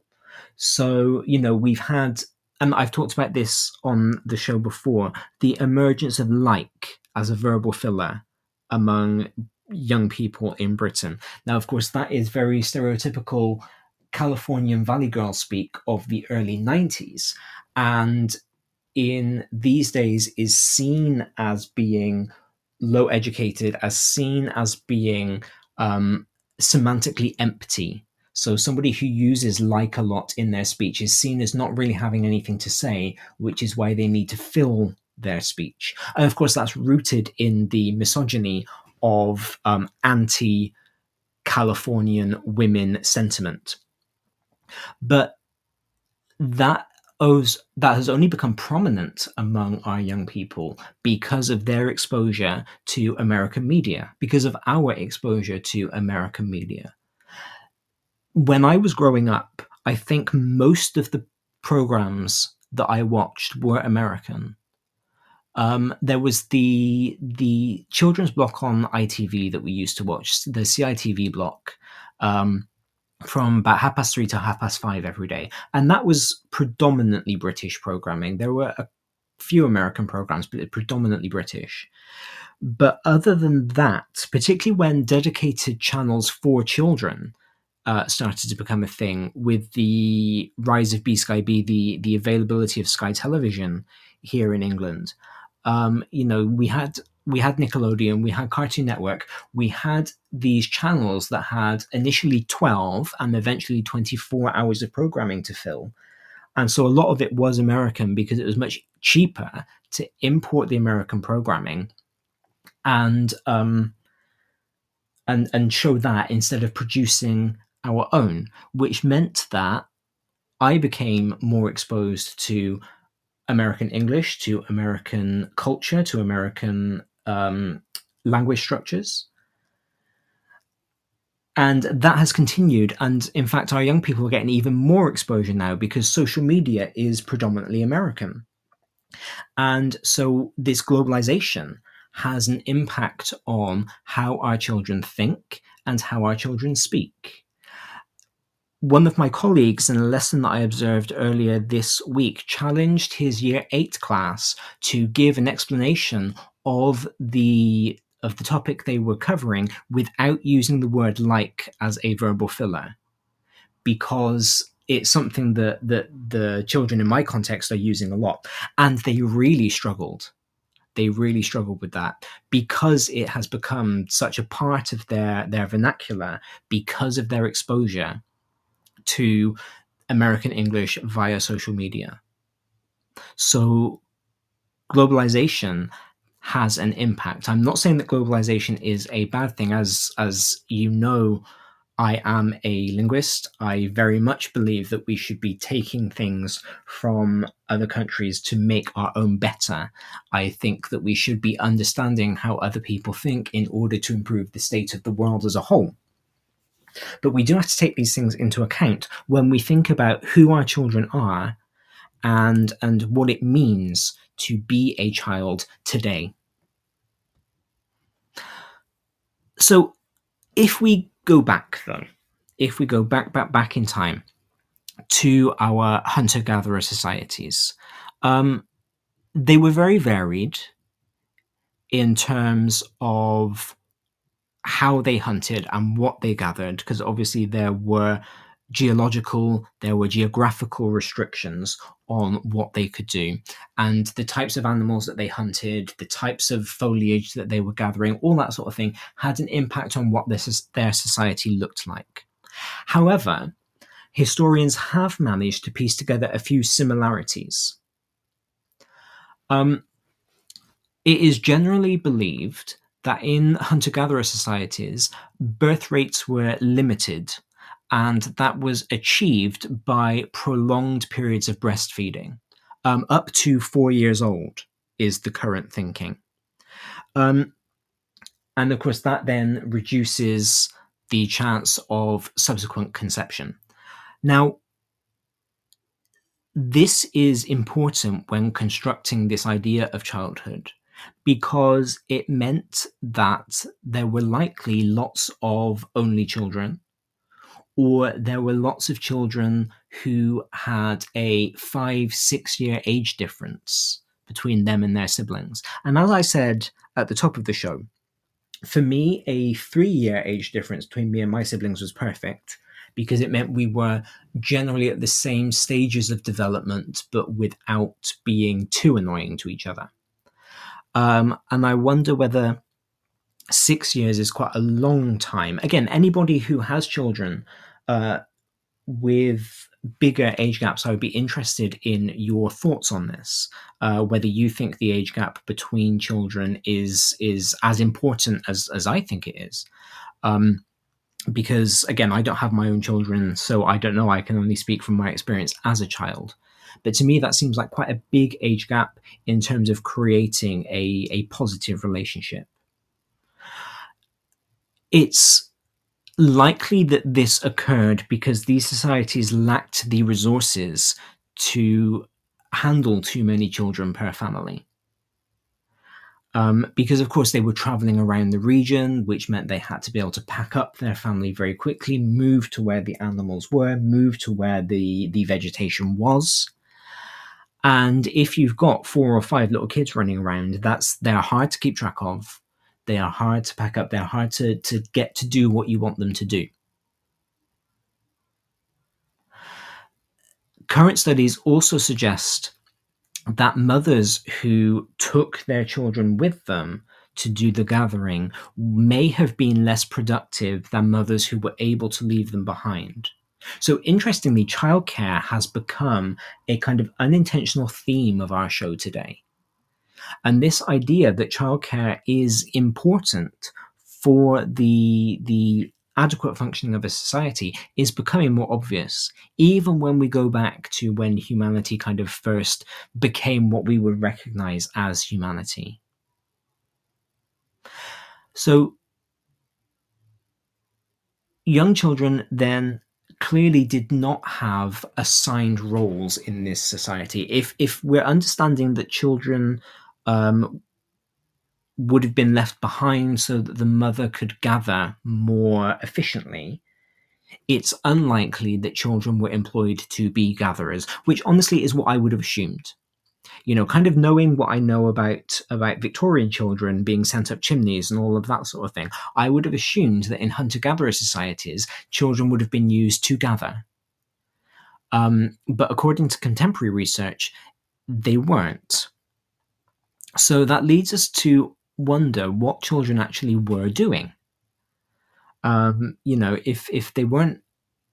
So, you know, we've had, and I've talked about this on the show before, the emergence of like as a verbal filler among young people in Britain. Now, of course, that is very stereotypical Californian Valley Girl speak of the early 90s. And in these days is seen as being low educated, as seen as being um, semantically empty. So somebody who uses like a lot in their speech is seen as not really having anything to say, which is why they need to fill their speech. And of course, that's rooted in the misogyny of um, anti Californian women sentiment. But that owes that has only become prominent among our young people because of their exposure to American media, because of our exposure to American media. When I was growing up, I think most of the programs that I watched were American. Um, there was the the children's block on ITV that we used to watch, the CITV block, um, from about half past three to half past five every day. And that was predominantly British programming. There were a few American programs, but predominantly British. But other than that, particularly when dedicated channels for children uh, started to become a thing with the rise of B Sky B, the the availability of Sky Television here in England. Um, you know, we had we had Nickelodeon, we had Cartoon Network, we had these channels that had initially 12 and eventually 24 hours of programming to fill. And so a lot of it was American because it was much cheaper to import the American programming and um, and and show that instead of producing our own, which meant that I became more exposed to American English, to American culture, to American um, language structures. And that has continued. And in fact, our young people are getting even more exposure now because social media is predominantly American. And so this globalization has an impact on how our children think and how our children speak one of my colleagues in a lesson that I observed earlier this week challenged his year eight class to give an explanation of the of the topic they were covering without using the word like as a verbal filler. Because it's something that, that the children in my context are using a lot. And they really struggled. They really struggled with that. Because it has become such a part of their their vernacular because of their exposure to American English via social media. So globalization has an impact. I'm not saying that globalization is a bad thing. As as you know, I am a linguist. I very much believe that we should be taking things from other countries to make our own better. I think that we should be understanding how other people think in order to improve the state of the world as a whole. But we do have to take these things into account when we think about who our children are and and what it means to be a child today. So if we go back though, if we go back back back in time to our hunter gatherer societies, um, they were very varied in terms of how they hunted and what they gathered, because obviously there were geological, there were geographical restrictions on what they could do. And the types of animals that they hunted, the types of foliage that they were gathering, all that sort of thing had an impact on what this, their society looked like. However, historians have managed to piece together a few similarities. Um, it is generally believed that in hunter gatherer societies, birth rates were limited, and that was achieved by prolonged periods of breastfeeding. Um, up to four years old is the current thinking. Um, and of course, that then reduces the chance of subsequent conception. Now, this is important when constructing this idea of childhood because it meant that there were likely lots of only children, or there were lots of children who had a five, six year age difference between them and their siblings. And as I said at the top of the show, for me, a three year age difference between me and my siblings was perfect because it meant we were generally at the same stages of development, but without being too annoying to each other. Um, and I wonder whether six years is quite a long time. Again, anybody who has children uh, with bigger age gaps, I would be interested in your thoughts on this. Uh, whether you think the age gap between children is is as important as as I think it is. Um, because again, I don't have my own children, so I don't know. I can only speak from my experience as a child. But to me, that seems like quite a big age gap in terms of creating a, a positive relationship. It's likely that this occurred because these societies lacked the resources to handle too many children per family. Um, because of course they were traveling around the region, which meant they had to be able to pack up their family very quickly, move to where the animals were, move to where the the vegetation was. And if you've got four or five little kids running around, that's they're hard to keep track of. They are hard to pack up. They're hard to, to get to do what you want them to do. Current studies also suggest that mothers who took their children with them to do the gathering may have been less productive than mothers who were able to leave them behind. So, interestingly, childcare has become a kind of unintentional theme of our show today. And this idea that childcare is important for the, the adequate functioning of a society is becoming more obvious, even when we go back to when humanity kind of first became what we would recognize as humanity. So, young children then clearly did not have assigned roles in this society. If if we're understanding that children um, would have been left behind so that the mother could gather more efficiently, it's unlikely that children were employed to be gatherers, which honestly is what I would have assumed. You know, kind of knowing what I know about about Victorian children being sent up chimneys and all of that sort of thing, I would have assumed that in hunter-gatherer societies, children would have been used to gather. Um, but according to contemporary research, they weren't. So that leads us to wonder what children actually were doing. Um, you know, if if they weren't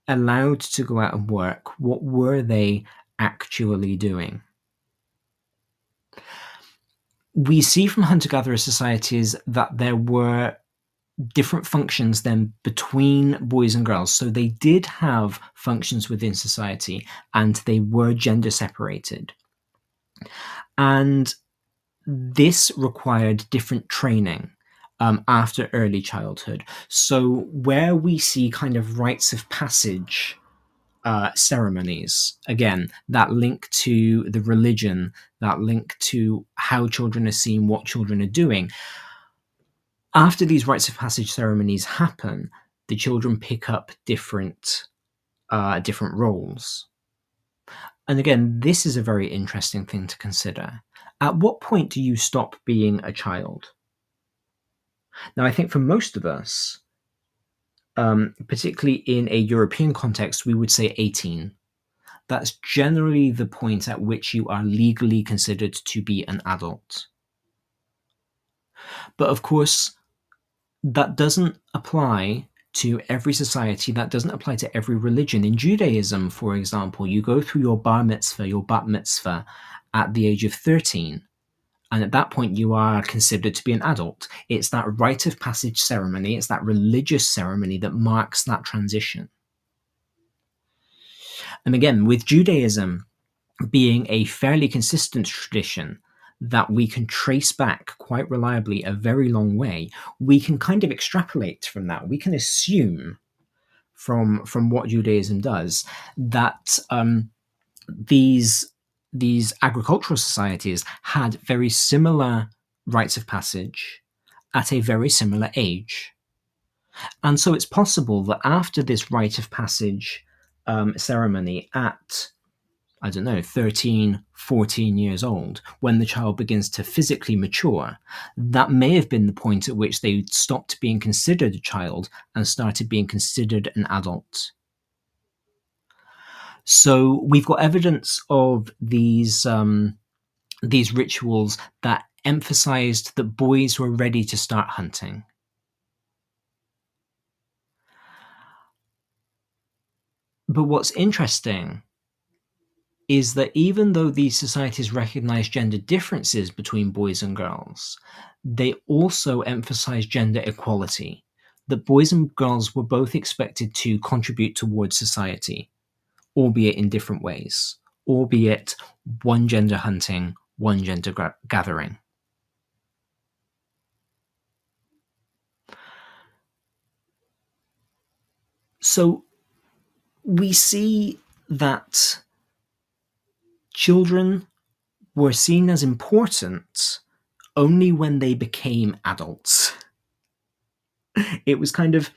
allowed to go out and work, what were they actually doing? We see from hunter gatherer societies that there were different functions then between boys and girls. So they did have functions within society and they were gender separated. And this required different training um, after early childhood. So, where we see kind of rites of passage uh, ceremonies, again, that link to the religion, that link to how children are seen, what children are doing. After these rites of passage ceremonies happen, the children pick up different uh, different roles. And again, this is a very interesting thing to consider at what point do you stop being a child? Now, I think for most of us, um, particularly in a European context, we would say 18. That's generally the point at which you are legally considered to be an adult. But of course, that doesn't apply to every society, that doesn't apply to every religion. In Judaism, for example, you go through your bar mitzvah, your bat mitzvah, at the age of 13. And at that point, you are considered to be an adult. It's that rite of passage ceremony, it's that religious ceremony that marks that transition. And again, with Judaism being a fairly consistent tradition that we can trace back quite reliably a very long way, we can kind of extrapolate from that. We can assume from from what Judaism does that um, these these agricultural societies had very similar rites of passage at a very similar age. And so it's possible that after this rite of passage um, ceremony at, I don't know, 13, 14 years old, when the child begins to physically mature, that may have been the point at which they stopped being considered a child and started being considered an adult. So we've got evidence of these um, these rituals that emphasized that boys were ready to start hunting. But what's interesting is that even though these societies recognize gender differences between boys and girls, they also emphasize gender equality, that boys and girls were both expected to contribute towards society albeit in different ways, albeit one gender hunting, one gender gra- gathering. So we see that children were seen as important only when they became adults. <laughs> It was kind of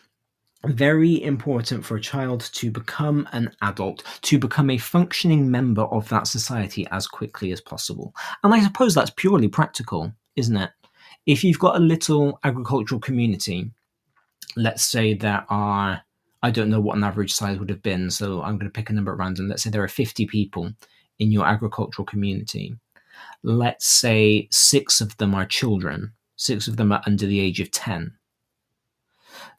very important for a child to become an adult, to become a functioning member of that society as quickly as possible. And I suppose that's purely practical, isn't it? If you've got a little agricultural community, let's say there are I don't know what an average size would have been, so I'm going to pick a number at random. Let's say there are 50 people in your agricultural community. Let's say six of them are children, six of them are under the age of 10.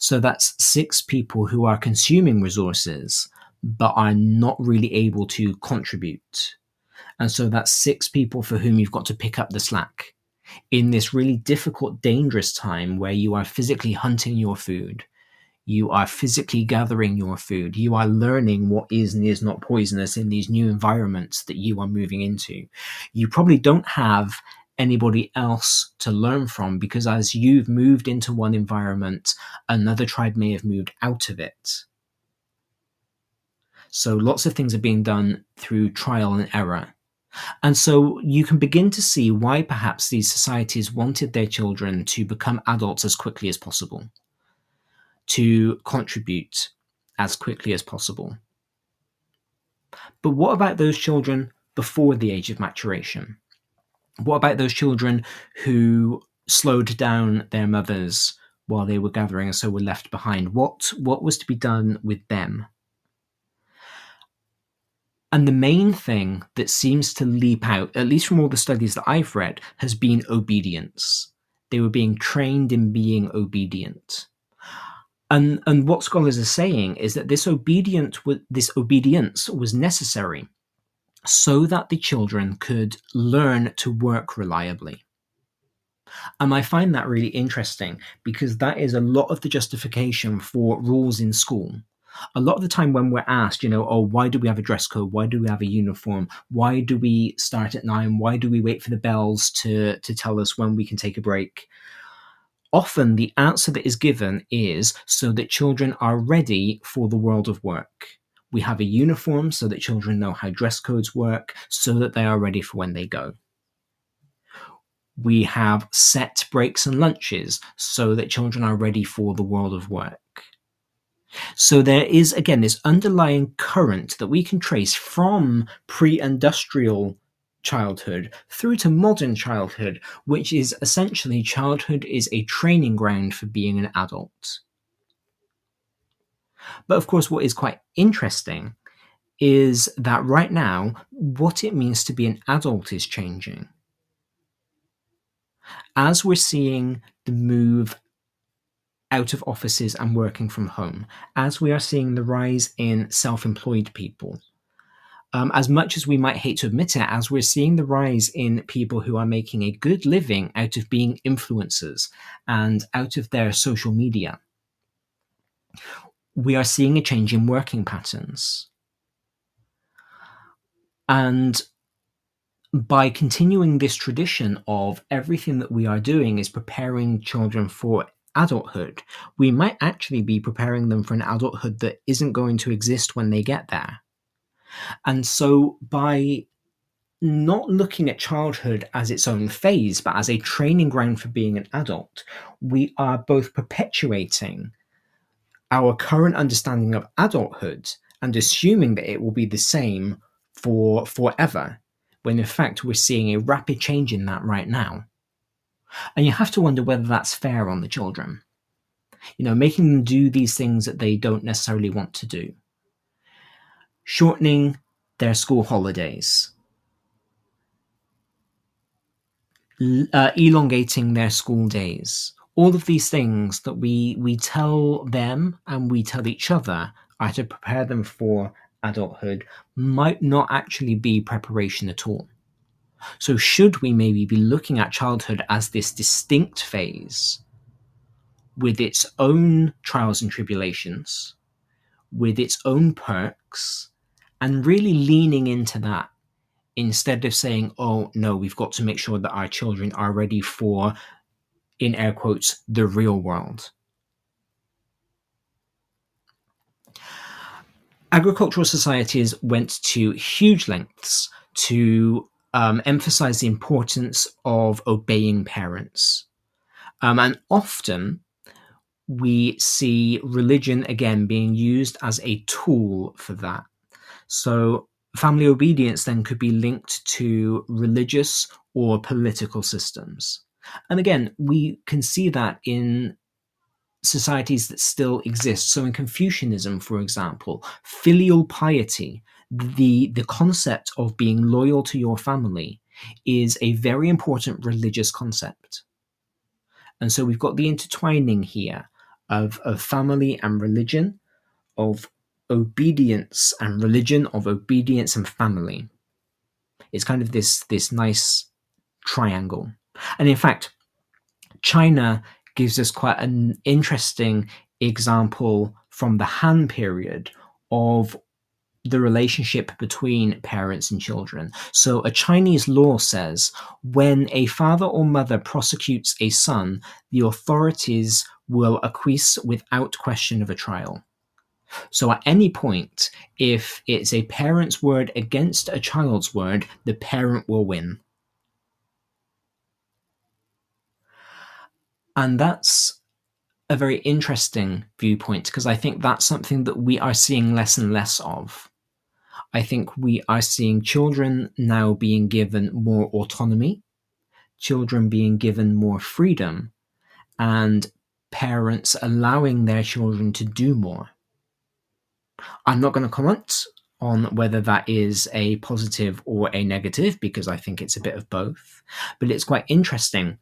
So that's six people who are consuming resources but are not really able to contribute. And so that's six people for whom you've got to pick up the slack in this really difficult, dangerous time where you are physically hunting your food, you are physically gathering your food, you are learning what is and is not poisonous in these new environments that you are moving into. You probably don't have anybody else to learn from because as you've moved into one environment, another tribe may have moved out of it. So lots of things are being done through trial and error. And so you can begin to see why perhaps these societies wanted their children to become adults as quickly as possible, to contribute as quickly as possible. But what about those children before the age of maturation? What about those children who slowed down their mothers while they were gathering and so were left behind? What, what was to be done with them? And the main thing that seems to leap out, at least from all the studies that I've read, has been obedience. They were being trained in being obedient. And, and what scholars are saying is that this obedient this obedience was necessary so that the children could learn to work reliably. And I find that really interesting because that is a lot of the justification for rules in school a lot of the time when we're asked, you know, oh, why do we have a dress code? Why do we have a uniform? Why do we start at nine? Why do we wait for the bells to to tell us when we can take a break? Often the answer that is given is so that children are ready for the world of work. We have a uniform so that children know how dress codes work, so that they are ready for when they go. We have set breaks and lunches so that children are ready for the world of work so there is, again, this underlying current that we can trace from pre industrial childhood through to modern childhood, which is essentially childhood is a training ground for being an adult. But of course, what is quite interesting is that right now, what it means to be an adult is changing. As we're seeing the move out of offices and working from home, as we are seeing the rise in self employed people. Um, as much as we might hate to admit it, as we're seeing the rise in people who are making a good living out of being influencers and out of their social media, we are seeing a change in working patterns. And by continuing this tradition of everything that we are doing is preparing children for adulthood, we might actually be preparing them for an adulthood that isn't going to exist when they get there. And so by not looking at childhood as its own phase, but as a training ground for being an adult, we are both perpetuating our current understanding of adulthood and assuming that it will be the same for forever, when in fact we're seeing a rapid change in that right now. And you have to wonder whether that's fair on the children. You know, making them do these things that they don't necessarily want to do. Shortening their school holidays. Uh, elongating their school days. All of these things that we, we tell them and we tell each other are to prepare them for adulthood might not actually be preparation at all. So, should we maybe be looking at childhood as this distinct phase with its own trials and tribulations, with its own perks, and really leaning into that instead of saying, oh, no, we've got to make sure that our children are ready for, in air quotes, the real world? Agricultural societies went to huge lengths to um, emphasize the importance of obeying parents. Um, and often we see religion again being used as a tool for that. So, family obedience then could be linked to religious or political systems. And again, we can see that in societies that still exist. So in Confucianism, for example, filial piety, the, the concept of being loyal to your family, is a very important religious concept. And so we've got the intertwining here of, of family and religion, of obedience and religion, of obedience and family. It's kind of this, this nice triangle. And in fact, China gives us quite an interesting example from the Han period of the relationship between parents and children. So, a Chinese law says when a father or mother prosecutes a son, the authorities will acquiesce without question of a trial. So, at any point, if it's a parent's word against a child's word, the parent will win. And that's a very interesting viewpoint because I think that's something that we are seeing less and less of. I think we are seeing children now being given more autonomy, children being given more freedom, and parents allowing their children to do more. I'm not going to comment on whether that is a positive or a negative because I think it's a bit of both, but it's quite interesting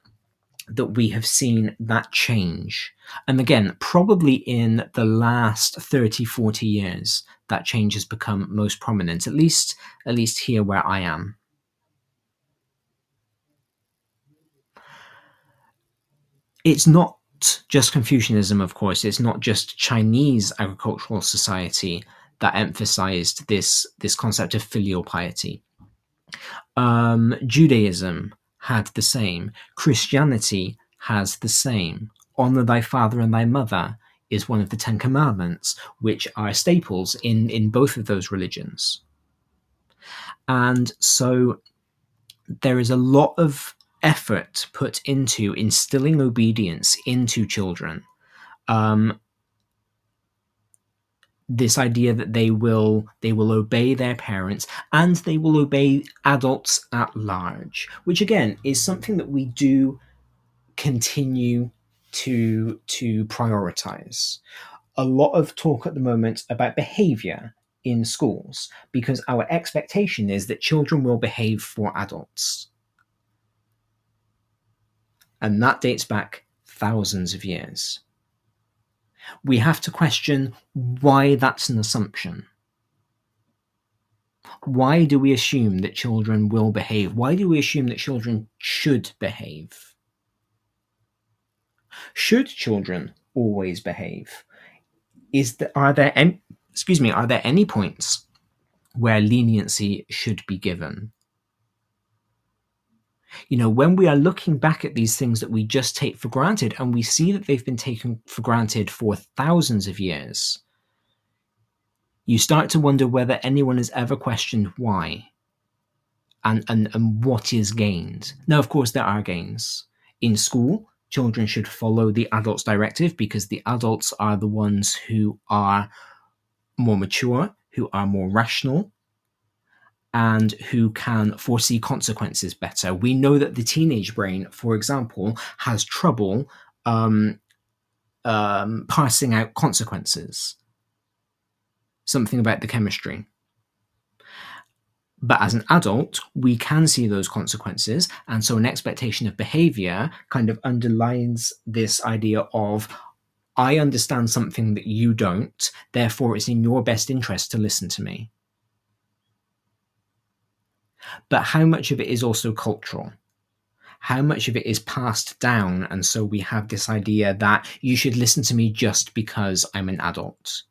that we have seen that change. And again, probably in the last 30, 40 years, that change has become most prominent, at least, at least here where I am. It's not just Confucianism, of course, it's not just Chinese agricultural society that emphasized this, this concept of filial piety. Um, Judaism, had the same. Christianity has the same. Honor thy father and thy mother is one of the Ten Commandments, which are staples in, in both of those religions. And so there is a lot of effort put into instilling obedience into children. Um, this idea that they will they will obey their parents and they will obey adults at large which again is something that we do continue to to prioritize. A lot of talk at the moment about behavior in schools because our expectation is that children will behave for adults. And that dates back thousands of years we have to question why that's an assumption. Why do we assume that children will behave? Why do we assume that children should behave? Should children always behave? Is there, are there any, excuse me, are there any points where leniency should be given? You know, when we are looking back at these things that we just take for granted and we see that they've been taken for granted for thousands of years, you start to wonder whether anyone has ever questioned why and, and, and what is gained. Now, of course, there are gains. In school, children should follow the adult's directive because the adults are the ones who are more mature, who are more rational, and who can foresee consequences better. We know that the teenage brain, for example, has trouble um, um, parsing out consequences. Something about the chemistry. But as an adult, we can see those consequences. And so an expectation of behavior kind of underlines this idea of I understand something that you don't, therefore it's in your best interest to listen to me but how much of it is also cultural? How much of it is passed down? And so we have this idea that you should listen to me just because I'm an adult.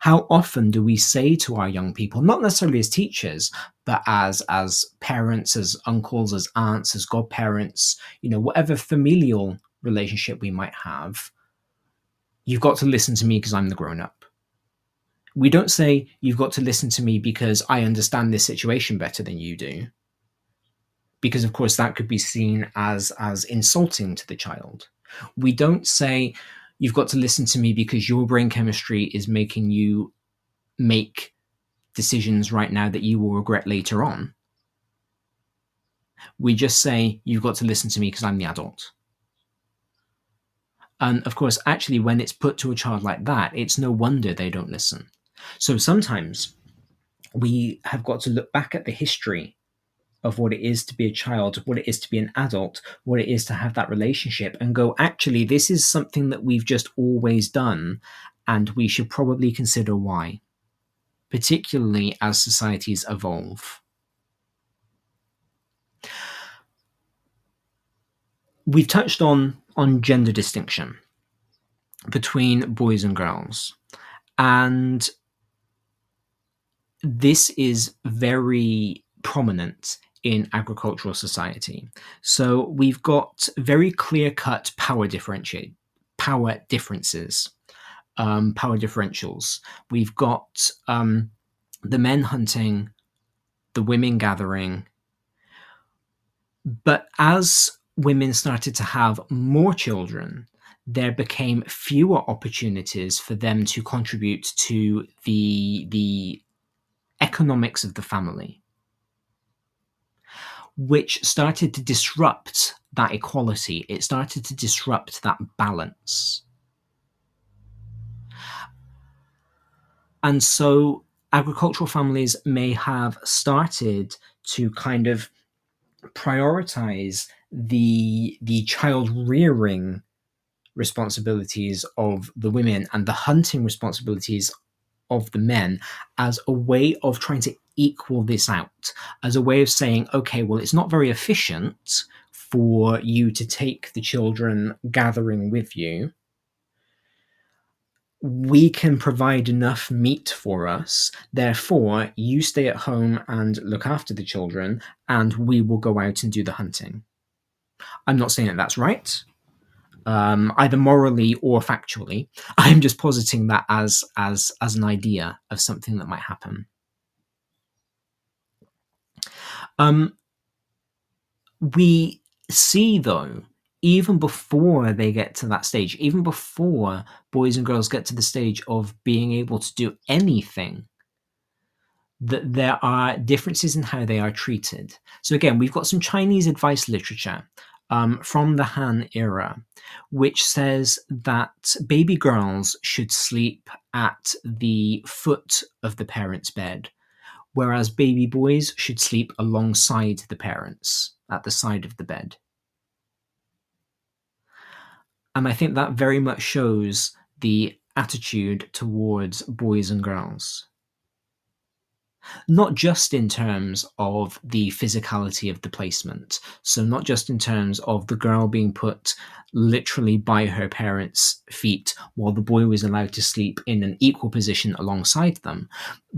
How often do we say to our young people, not necessarily as teachers, but as as parents, as uncles, as aunts, as godparents, you know, whatever familial relationship we might have, you've got to listen to me because I'm the grown up we don't say you've got to listen to me because I understand this situation better than you do. Because of course that could be seen as as insulting to the child. We don't say you've got to listen to me because your brain chemistry is making you make decisions right now that you will regret later on. We just say you've got to listen to me because I'm the adult. And of course, actually, when it's put to a child like that, it's no wonder they don't listen. So sometimes we have got to look back at the history of what it is to be a child, what it is to be an adult, what it is to have that relationship, and go, actually, this is something that we've just always done, and we should probably consider why, particularly as societies evolve. We've touched on, on gender distinction between boys and girls, and this is very prominent in agricultural society. So we've got very clear cut power differentiate power differences, um, power differentials. We've got um, the men hunting, the women gathering. But as women started to have more children, there became fewer opportunities for them to contribute to the the economics of the family which started to disrupt that equality. It started to disrupt that balance. And so agricultural families may have started to kind of prioritize the the child rearing responsibilities of the women and the hunting responsibilities of the men as a way of trying to equal this out, as a way of saying, okay, well, it's not very efficient for you to take the children gathering with you. We can provide enough meat for us. Therefore, you stay at home and look after the children, and we will go out and do the hunting. I'm not saying that that's right um, either morally or factually. <laughs> I'm just positing that as as as an idea of something that might happen. Um, we see though, even before they get to that stage, even before boys and girls get to the stage of being able to do anything that there are differences in how they are treated. So again, we've got some Chinese advice literature um, from the Han era, which says that baby girls should sleep at the foot of the parents' bed, whereas baby boys should sleep alongside the parents at the side of the bed. And I think that very much shows the attitude towards boys and girls not just in terms of the physicality of the placement. So, not just in terms of the girl being put literally by her parents' feet while the boy was allowed to sleep in an equal position alongside them,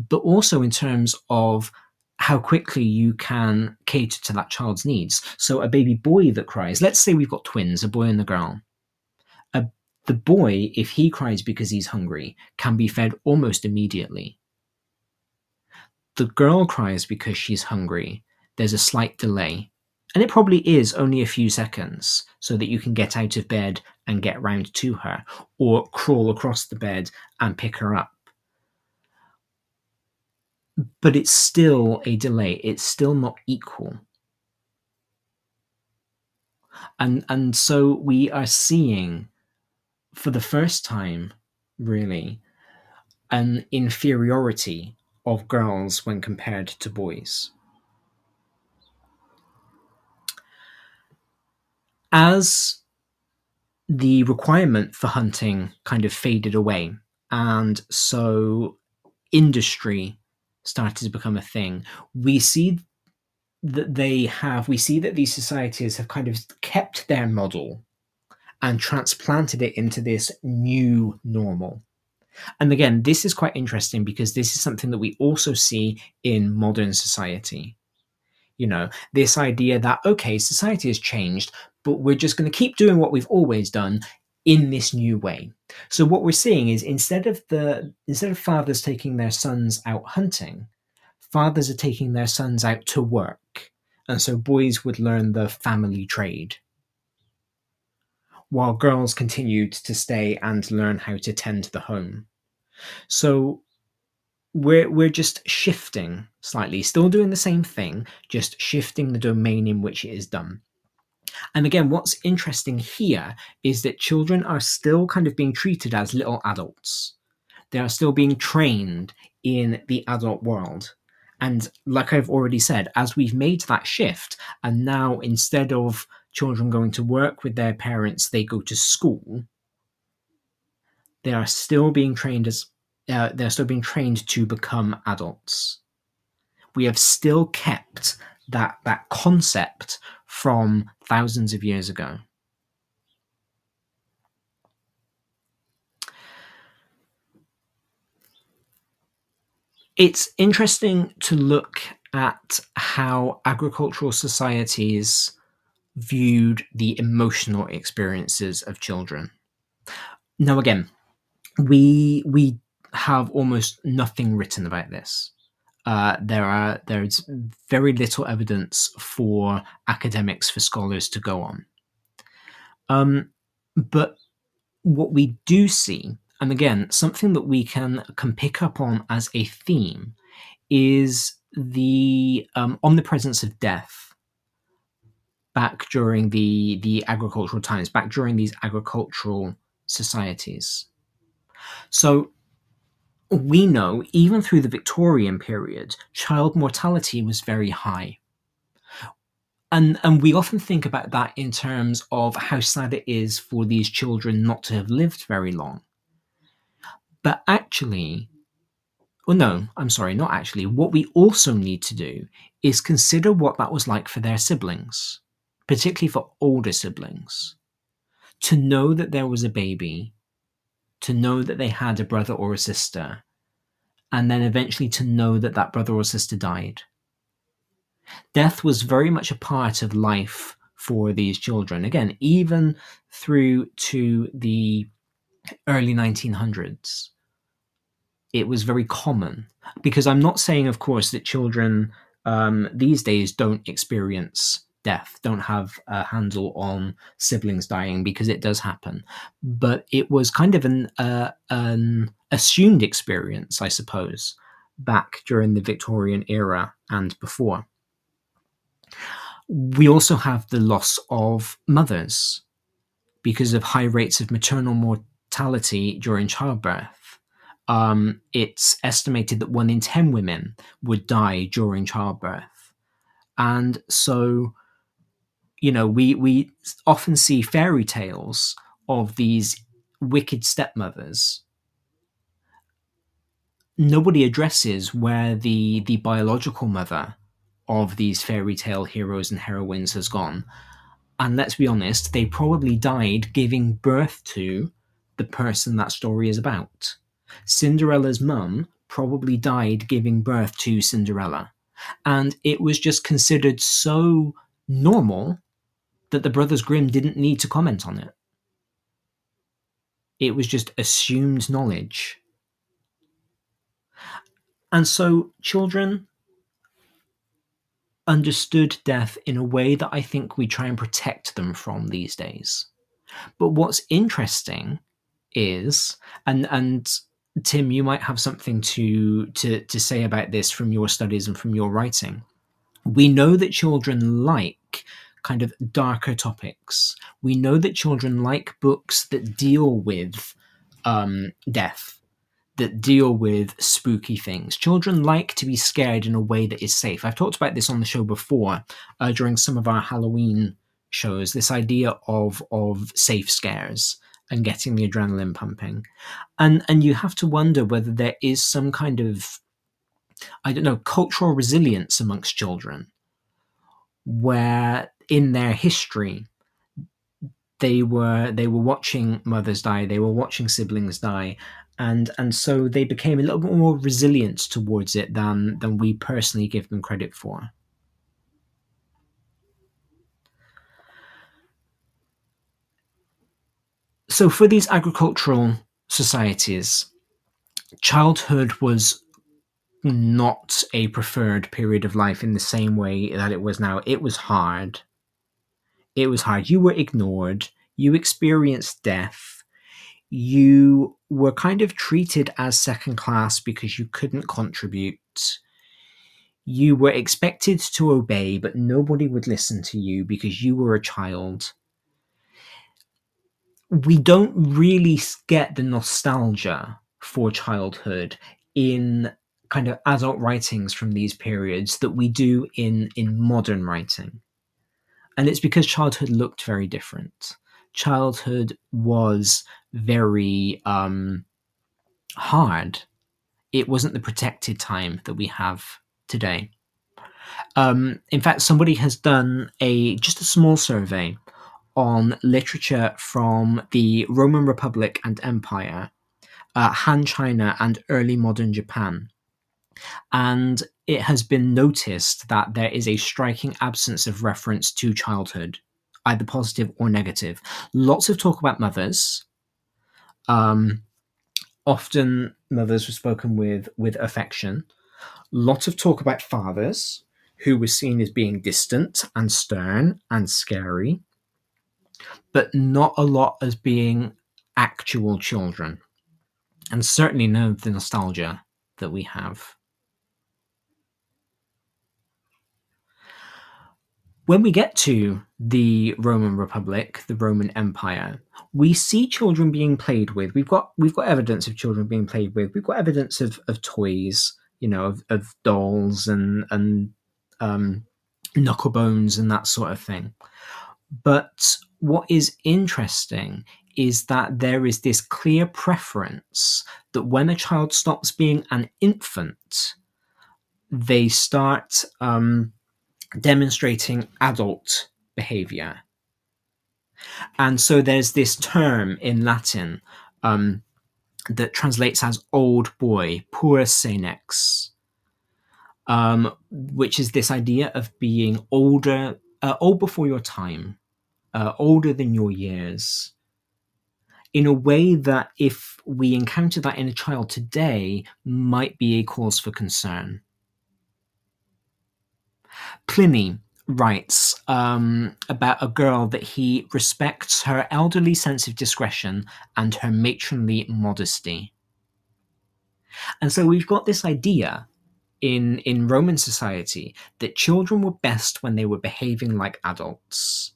but also in terms of how quickly you can cater to that child's needs. So, a baby boy that cries, let's say we've got twins, a boy and a girl. A, the boy, if he cries because he's hungry, can be fed almost immediately the girl cries because she's hungry, there's a slight delay. And it probably is only a few seconds so that you can get out of bed and get round to her, or crawl across the bed and pick her up. But it's still a delay, it's still not equal. And, and so we are seeing, for the first time, really, an inferiority of girls when compared to boys. As the requirement for hunting kind of faded away, and so industry started to become a thing, we see that they have, we see that these societies have kind of kept their model and transplanted it into this new normal. And again, this is quite interesting because this is something that we also see in modern society. You know, this idea that, okay, society has changed, but we're just going to keep doing what we've always done in this new way. So what we're seeing is instead of the instead of fathers taking their sons out hunting, fathers are taking their sons out to work. And so boys would learn the family trade while girls continued to stay and learn how to tend the home. So we're we're just shifting slightly, still doing the same thing, just shifting the domain in which it is done. And again, what's interesting here is that children are still kind of being treated as little adults. They are still being trained in the adult world. And like I've already said, as we've made that shift, and now instead of children going to work with their parents, they go to school, they are still being trained as uh, they're still being trained to become adults. We have still kept that that concept from thousands of years ago. It's interesting to look at how agricultural societies viewed the emotional experiences of children. Now, again, we we have almost nothing written about this. Uh, there are there's very little evidence for academics for scholars to go on. Um, but what we do see, and again, something that we can can pick up on as a theme, is the um, omnipresence of death back during the the agricultural times, back during these agricultural societies. So we know, even through the Victorian period, child mortality was very high. And, and we often think about that in terms of how sad it is for these children not to have lived very long. But actually, well, no, I'm sorry, not actually. What we also need to do is consider what that was like for their siblings, particularly for older siblings. To know that there was a baby to know that they had a brother or a sister, and then eventually to know that that brother or sister died. Death was very much a part of life for these children. Again, even through to the early 1900s, it was very common. Because I'm not saying, of course, that children um, these days don't experience death, don't have a handle on siblings dying because it does happen. But it was kind of an uh, an assumed experience, I suppose, back during the Victorian era and before. We also have the loss of mothers because of high rates of maternal mortality during childbirth. Um, it's estimated that one in 10 women would die during childbirth. And so you know, we we often see fairy tales of these wicked stepmothers. Nobody addresses where the the biological mother of these fairy tale heroes and heroines has gone. And let's be honest, they probably died giving birth to the person that story is about. Cinderella's mum probably died giving birth to Cinderella. And it was just considered so normal that the Brothers Grimm didn't need to comment on it. It was just assumed knowledge. And so children understood death in a way that I think we try and protect them from these days. But what's interesting is, and and Tim, you might have something to to to say about this from your studies and from your writing. We know that children like kind of darker topics. We know that children like books that deal with um, death, that deal with spooky things. Children like to be scared in a way that is safe. I've talked about this on the show before uh, during some of our Halloween shows. This idea of of safe scares and getting the adrenaline pumping, and and you have to wonder whether there is some kind of I don't know cultural resilience amongst children where in their history they were they were watching mothers die they were watching siblings die and and so they became a little bit more resilient towards it than than we personally give them credit for. So for these agricultural societies childhood was not a preferred period of life in the same way that it was now. It was hard it was hard. You were ignored. You experienced death. You were kind of treated as second class because you couldn't contribute. You were expected to obey, but nobody would listen to you because you were a child. We don't really get the nostalgia for childhood in kind of adult writings from these periods that we do in in modern writing and it's because childhood looked very different. Childhood was very um, hard. It wasn't the protected time that we have today. Um, in fact somebody has done a just a small survey on literature from the roman republic and empire uh, han china and early modern japan and it has been noticed that there is a striking absence of reference to childhood, either positive or negative. Lots of talk about mothers. Um, often mothers were spoken with with affection. Lots of talk about fathers, who were seen as being distant and stern and scary, but not a lot as being actual children. And certainly none of the nostalgia that we have. When we get to the Roman Republic, the Roman Empire, we see children being played with. We've got we've got evidence of children being played with. We've got evidence of, of toys, you know, of, of dolls and and um, knuckle bones and that sort of thing. But what is interesting is that there is this clear preference that when a child stops being an infant, they start um, demonstrating adult behavior. And so there's this term in Latin um, that translates as old boy, puer senex, um, which is this idea of being older, uh, old before your time, uh, older than your years, in a way that if we encounter that in a child today, might be a cause for concern. Pliny writes um, about a girl that he respects her elderly sense of discretion and her matronly modesty. And so we've got this idea in, in Roman society that children were best when they were behaving like adults.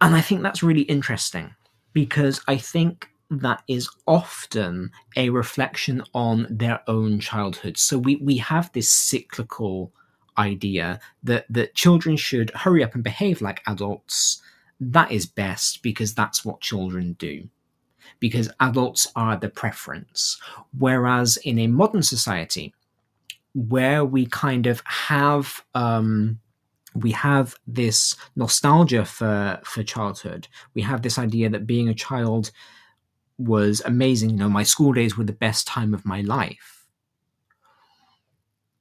And I think that's really interesting because I think that is often a reflection on their own childhood. So we, we have this cyclical idea that, that children should hurry up and behave like adults. That is best because that's what children do. Because adults are the preference. Whereas in a modern society, where we kind of have um, we have this nostalgia for for childhood. We have this idea that being a child was amazing. You know, my school days were the best time of my life.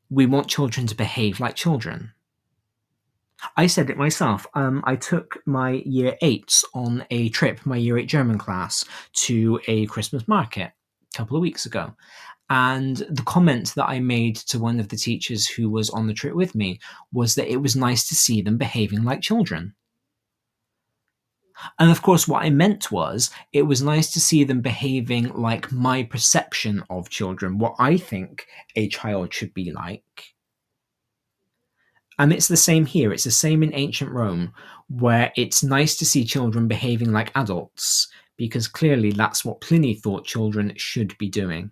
We want children to behave like children. I said it myself. Um, I took my year eights on a trip, my year eight German class, to a Christmas market a couple of weeks ago. And the comment that I made to one of the teachers who was on the trip with me was that it was nice to see them behaving like children. And of course, what I meant was it was nice to see them behaving like my perception of children, what I think a child should be like. And it's the same here. It's the same in ancient Rome, where it's nice to see children behaving like adults, because clearly that's what Pliny thought children should be doing.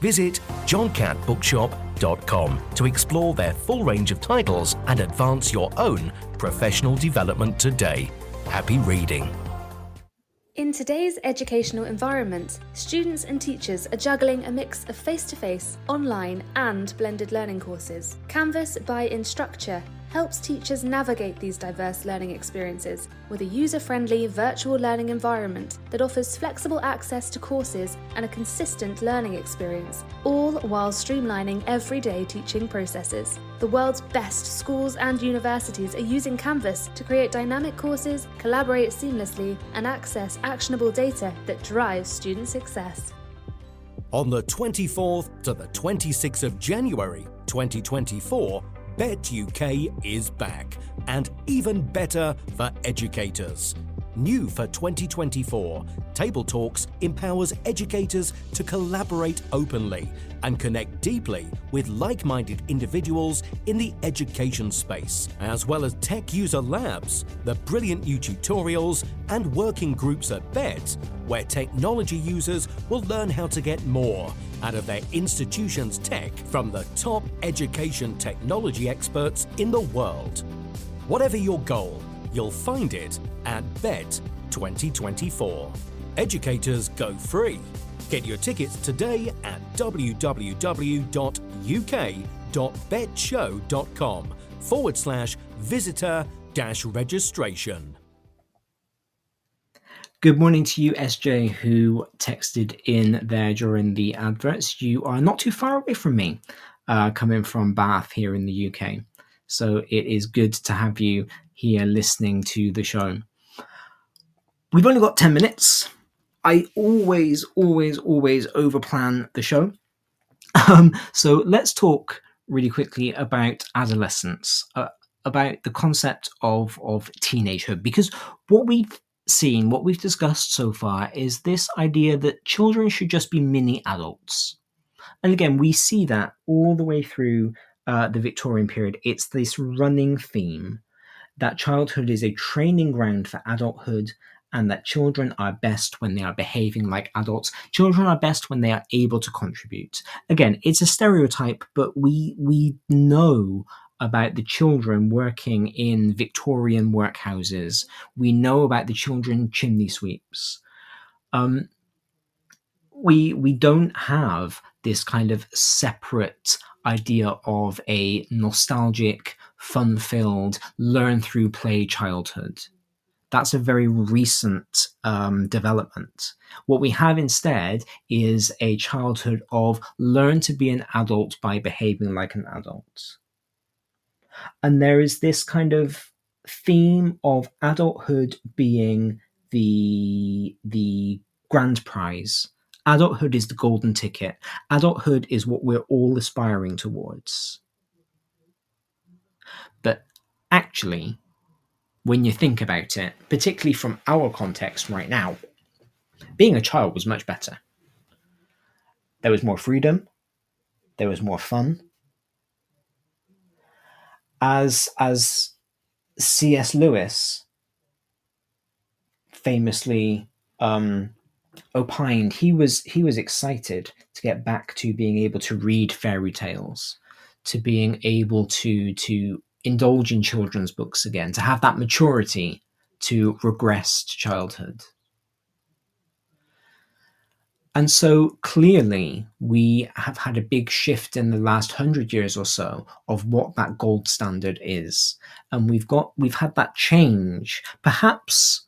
Visit johncattbookshop.com to explore their full range of titles and advance your own professional development today. Happy reading. In today's educational environment, students and teachers are juggling a mix of face to face, online, and blended learning courses. Canvas by Instructure helps teachers navigate these diverse learning experiences with a user friendly virtual learning environment that offers flexible access to courses and a consistent learning experience, all while streamlining everyday teaching processes. The world's best schools and universities are using Canvas to create dynamic courses, collaborate seamlessly, and access actionable data that drives student success. On the 24th to the 26th of January 2024, Bett UK is back and even better for educators. New for 2024, Table Talks empowers educators to collaborate openly and connect deeply with like minded individuals in the education space, as well as tech user labs, the brilliant new tutorials, and working groups at Bett, where technology users will learn how to get more out of their institution's tech from the top education technology experts in the world. Whatever your goal, you'll find it at Bett 2024. Educators go free. Get your tickets today at www.uk.bettshow.com forward slash visitor dash registration. Good morning to you, SJ, who texted in there during the adverts. You are not too far away from me, uh, coming from Bath here in the UK. So it is good to have you here listening to the show. We've only got 10 minutes. I always, always, always overplan the show. Um, so let's talk really quickly about adolescence, uh, about the concept of, of teenagehood, because what we've seen, what we've discussed so far, is this idea that children should just be mini adults. And again, we see that all the way through uh, the Victorian period. It's this running theme that childhood is a training ground for adulthood and that children are best when they are behaving like adults. Children are best when they are able to contribute. Again, it's a stereotype, but we we know about the children working in Victorian workhouses. We know about the children chimney sweeps. Um, we we don't have this kind of separate idea of a nostalgic, fun-filled, learn through play childhood. That's a very recent um, development. What we have instead is a childhood of learn to be an adult by behaving like an adult. And there is this kind of theme of adulthood being the the grand prize. Adulthood is the golden ticket. Adulthood is what we're all aspiring towards. Actually, when you think about it, particularly from our context right now, being a child was much better. There was more freedom, there was more fun, as as C.S. Lewis famously um, opined, he was he was excited to get back to being able to read fairy tales, to being able to to indulge in children's books again, to have that maturity to regress to childhood. And so clearly, we have had a big shift in the last hundred years or so of what that gold standard is. And we've got, we've had that change, perhaps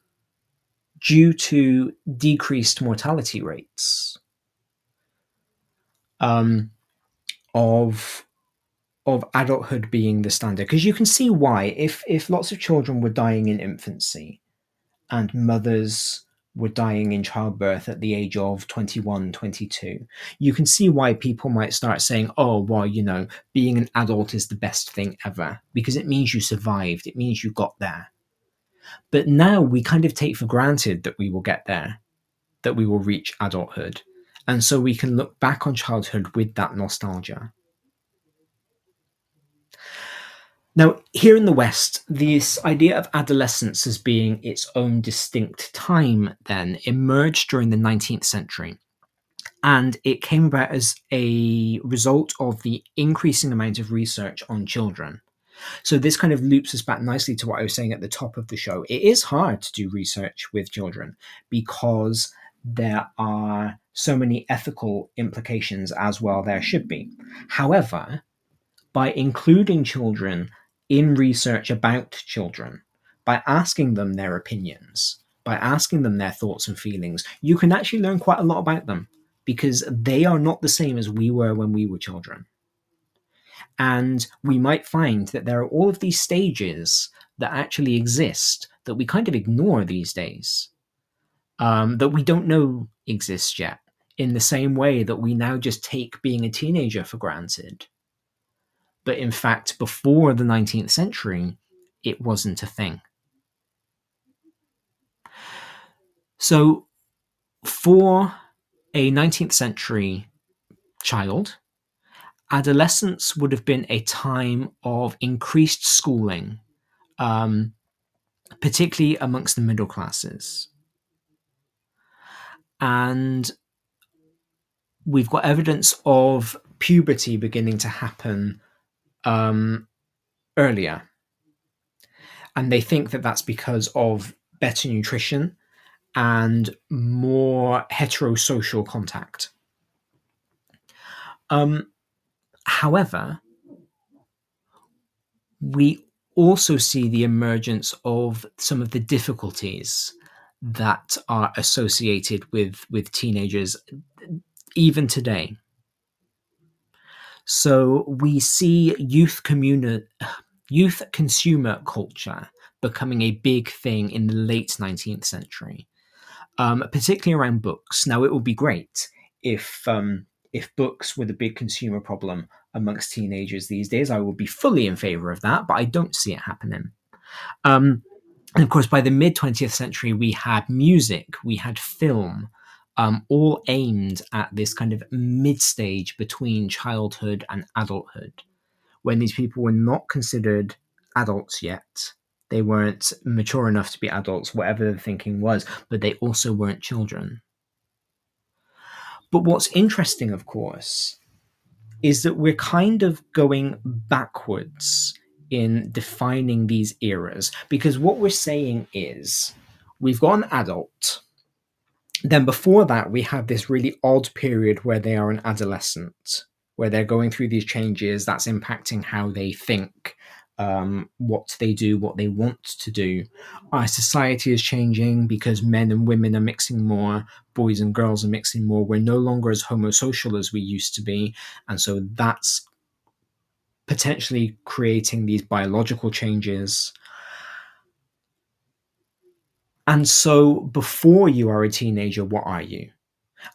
due to decreased mortality rates um, of of adulthood being the standard because you can see why if if lots of children were dying in infancy and mothers were dying in childbirth at the age of 21, 22. You can see why people might start saying, oh, well, you know, being an adult is the best thing ever because it means you survived, it means you got there. But now we kind of take for granted that we will get there, that we will reach adulthood. And so we can look back on childhood with that nostalgia. Now, here in the West, this idea of adolescence as being its own distinct time then emerged during the 19th century. And it came about as a result of the increasing amount of research on children. So, this kind of loops us back nicely to what I was saying at the top of the show. It is hard to do research with children because there are so many ethical implications as well, there should be. However, by including children in research about children by asking them their opinions, by asking them their thoughts and feelings, you can actually learn quite a lot about them because they are not the same as we were when we were children. And we might find that there are all of these stages that actually exist that we kind of ignore these days, um, that we don't know exist yet, in the same way that we now just take being a teenager for granted. But in fact, before the 19th century, it wasn't a thing. So, for a 19th century child, adolescence would have been a time of increased schooling, um, particularly amongst the middle classes. And we've got evidence of puberty beginning to happen um, earlier. And they think that that's because of better nutrition and more heterosocial contact. Um, however, we also see the emergence of some of the difficulties that are associated with with teenagers even today so we see youth communi- youth consumer culture becoming a big thing in the late 19th century um, particularly around books. Now it would be great if um, if books were the big consumer problem amongst teenagers these days. I would be fully in favor of that but i don't see it happening. Um, and of course, by the mid 20th century, we had music, we had film, um, all aimed at this kind of mid stage between childhood and adulthood, when these people were not considered adults yet. They weren't mature enough to be adults, whatever the thinking was, but they also weren't children. But what's interesting, of course, is that we're kind of going backwards in defining these eras because what we're saying is we've got an adult then before that we have this really odd period where they are an adolescent where they're going through these changes that's impacting how they think um, what they do what they want to do. Our society is changing because men and women are mixing more boys and girls are mixing more. We're no longer as homosocial as we used to be. And so that's potentially creating these biological changes. And so, before you are a teenager, what are you?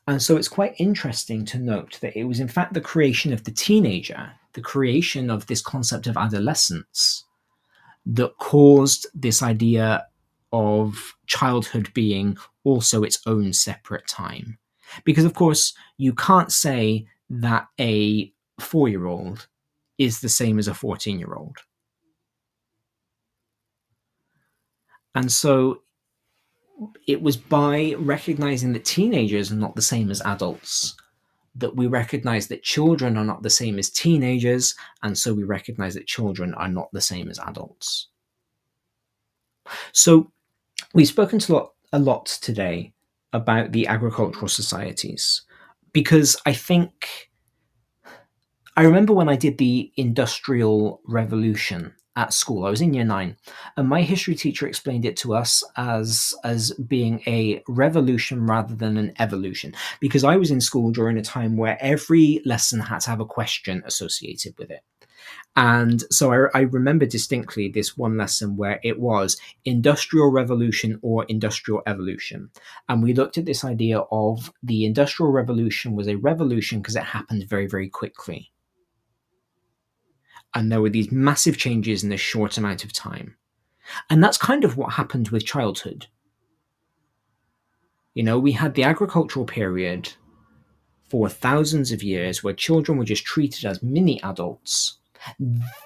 And so, it's quite interesting to note that it was, in fact, the creation of the teenager, the creation of this concept of adolescence, that caused this idea of childhood being also its own separate time. Because, of course, you can't say that a four year old is the same as a 14 year old. And so it was by recognizing that teenagers are not the same as adults that we recognize that children are not the same as teenagers, and so we recognize that children are not the same as adults. So we've spoken to a lot, a lot today about the agricultural societies because I think I remember when I did the Industrial Revolution at school. I was in year nine, and my history teacher explained it to us as as being a revolution rather than an evolution. Because I was in school during a time where every lesson had to have a question associated with it. And so I, I, remember distinctly this one lesson where it was industrial revolution or industrial evolution. And we looked at this idea of the industrial revolution was a revolution because it happened very, very quickly and there were these massive changes in a short amount of time. And that's kind of what happened with childhood. You know, we had the agricultural period for thousands of years where children were just treated as mini adults.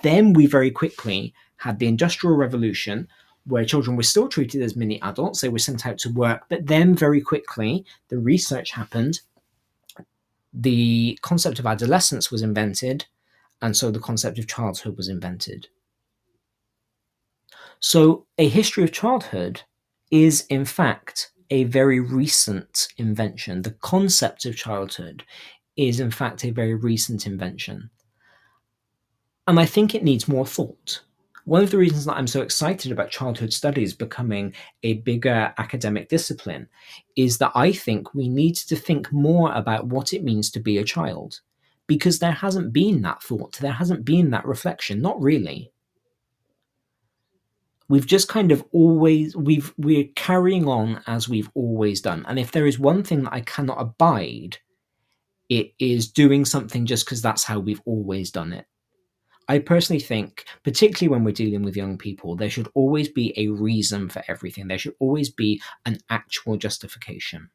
Then we very quickly had the Industrial Revolution where children were still treated as mini adults. They were sent out to work, but then very quickly the research happened. The concept of adolescence was invented, and so the concept of childhood was invented. So, a history of childhood is, in fact, a very recent invention. The concept of childhood is, in fact, a very recent invention. And I think it needs more thought. one of the reasons that I'm so excited about childhood studies becoming a bigger academic discipline is that I think we need to think more about what it means to be a child because there hasn't been that thought, there hasn't been that reflection, not really. We've just kind of always we've we're carrying on as we've always done. And if there is one thing that I cannot abide, it is doing something just because that's how we've always done it. I personally think, particularly when we're dealing with young people, there should always be a reason for everything. There should always be an actual justification.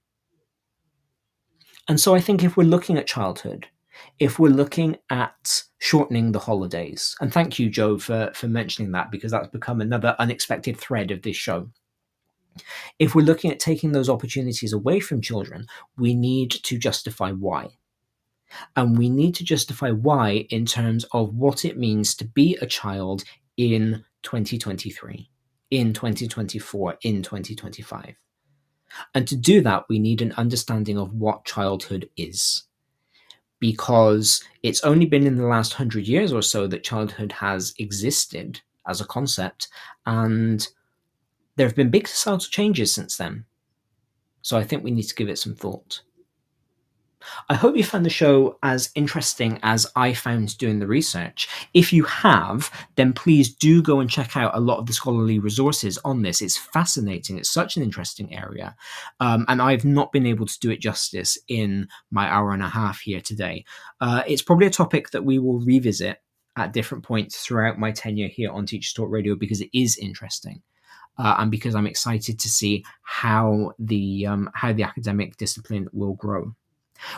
And so I think if we're looking at childhood, if we're looking at shortening the holidays, and thank you, Joe, for, for mentioning that because that's become another unexpected thread of this show. If we're looking at taking those opportunities away from children, we need to justify why. And we need to justify why in terms of what it means to be a child in 2023, in 2024, in 2025. And to do that, we need an understanding of what childhood is. Because it's only been in the last hundred years or so that childhood has existed as a concept, and there have been big societal changes since then. So I think we need to give it some thought. I hope you found the show as interesting as I found doing the research. If you have, then please do go and check out a lot of the scholarly resources on this. It's fascinating. It's such an interesting area. Um, and I've not been able to do it justice in my hour and a half here today. Uh, it's probably a topic that we will revisit at different points throughout my tenure here on Teachers Talk Radio because it is interesting. Uh, and because I'm excited to see how the um, how the academic discipline will grow.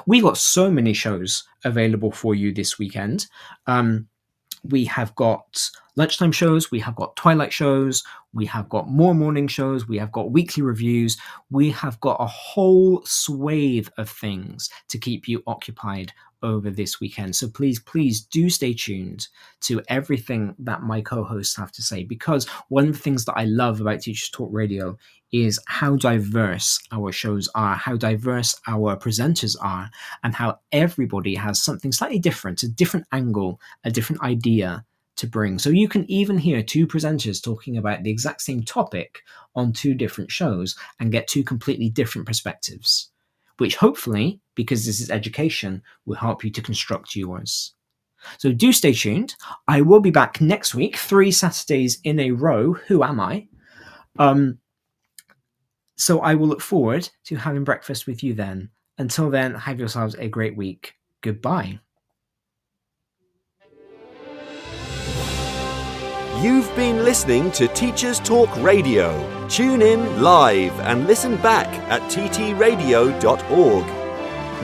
We got so many shows available for you this weekend. Um, we have got lunchtime shows, we have got twilight shows, we have got more morning shows, we have got weekly reviews, we have got a whole swathe of things to keep you occupied over this weekend. So please, please do stay tuned to everything that my co hosts have to say because one of the things that I love about Teachers Talk Radio is how diverse our shows are, how diverse our presenters are, and how everybody has something slightly different, a different angle, a different idea to bring. So you can even hear two presenters talking about the exact same topic on two different shows and get two completely different perspectives, which hopefully, because this is education, will help you to construct yours. So do stay tuned. I will be back next week, three Saturdays in a row. Who am I? Um, so I will look forward to having breakfast with you then. Until then, have yourselves a great week. Goodbye. You've been listening to Teachers Talk Radio. Tune in live and listen back at ttradio.org.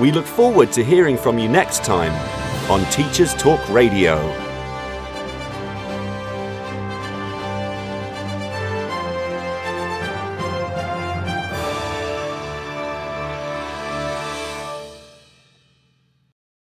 We look forward to hearing from you next time on Teachers Talk Radio.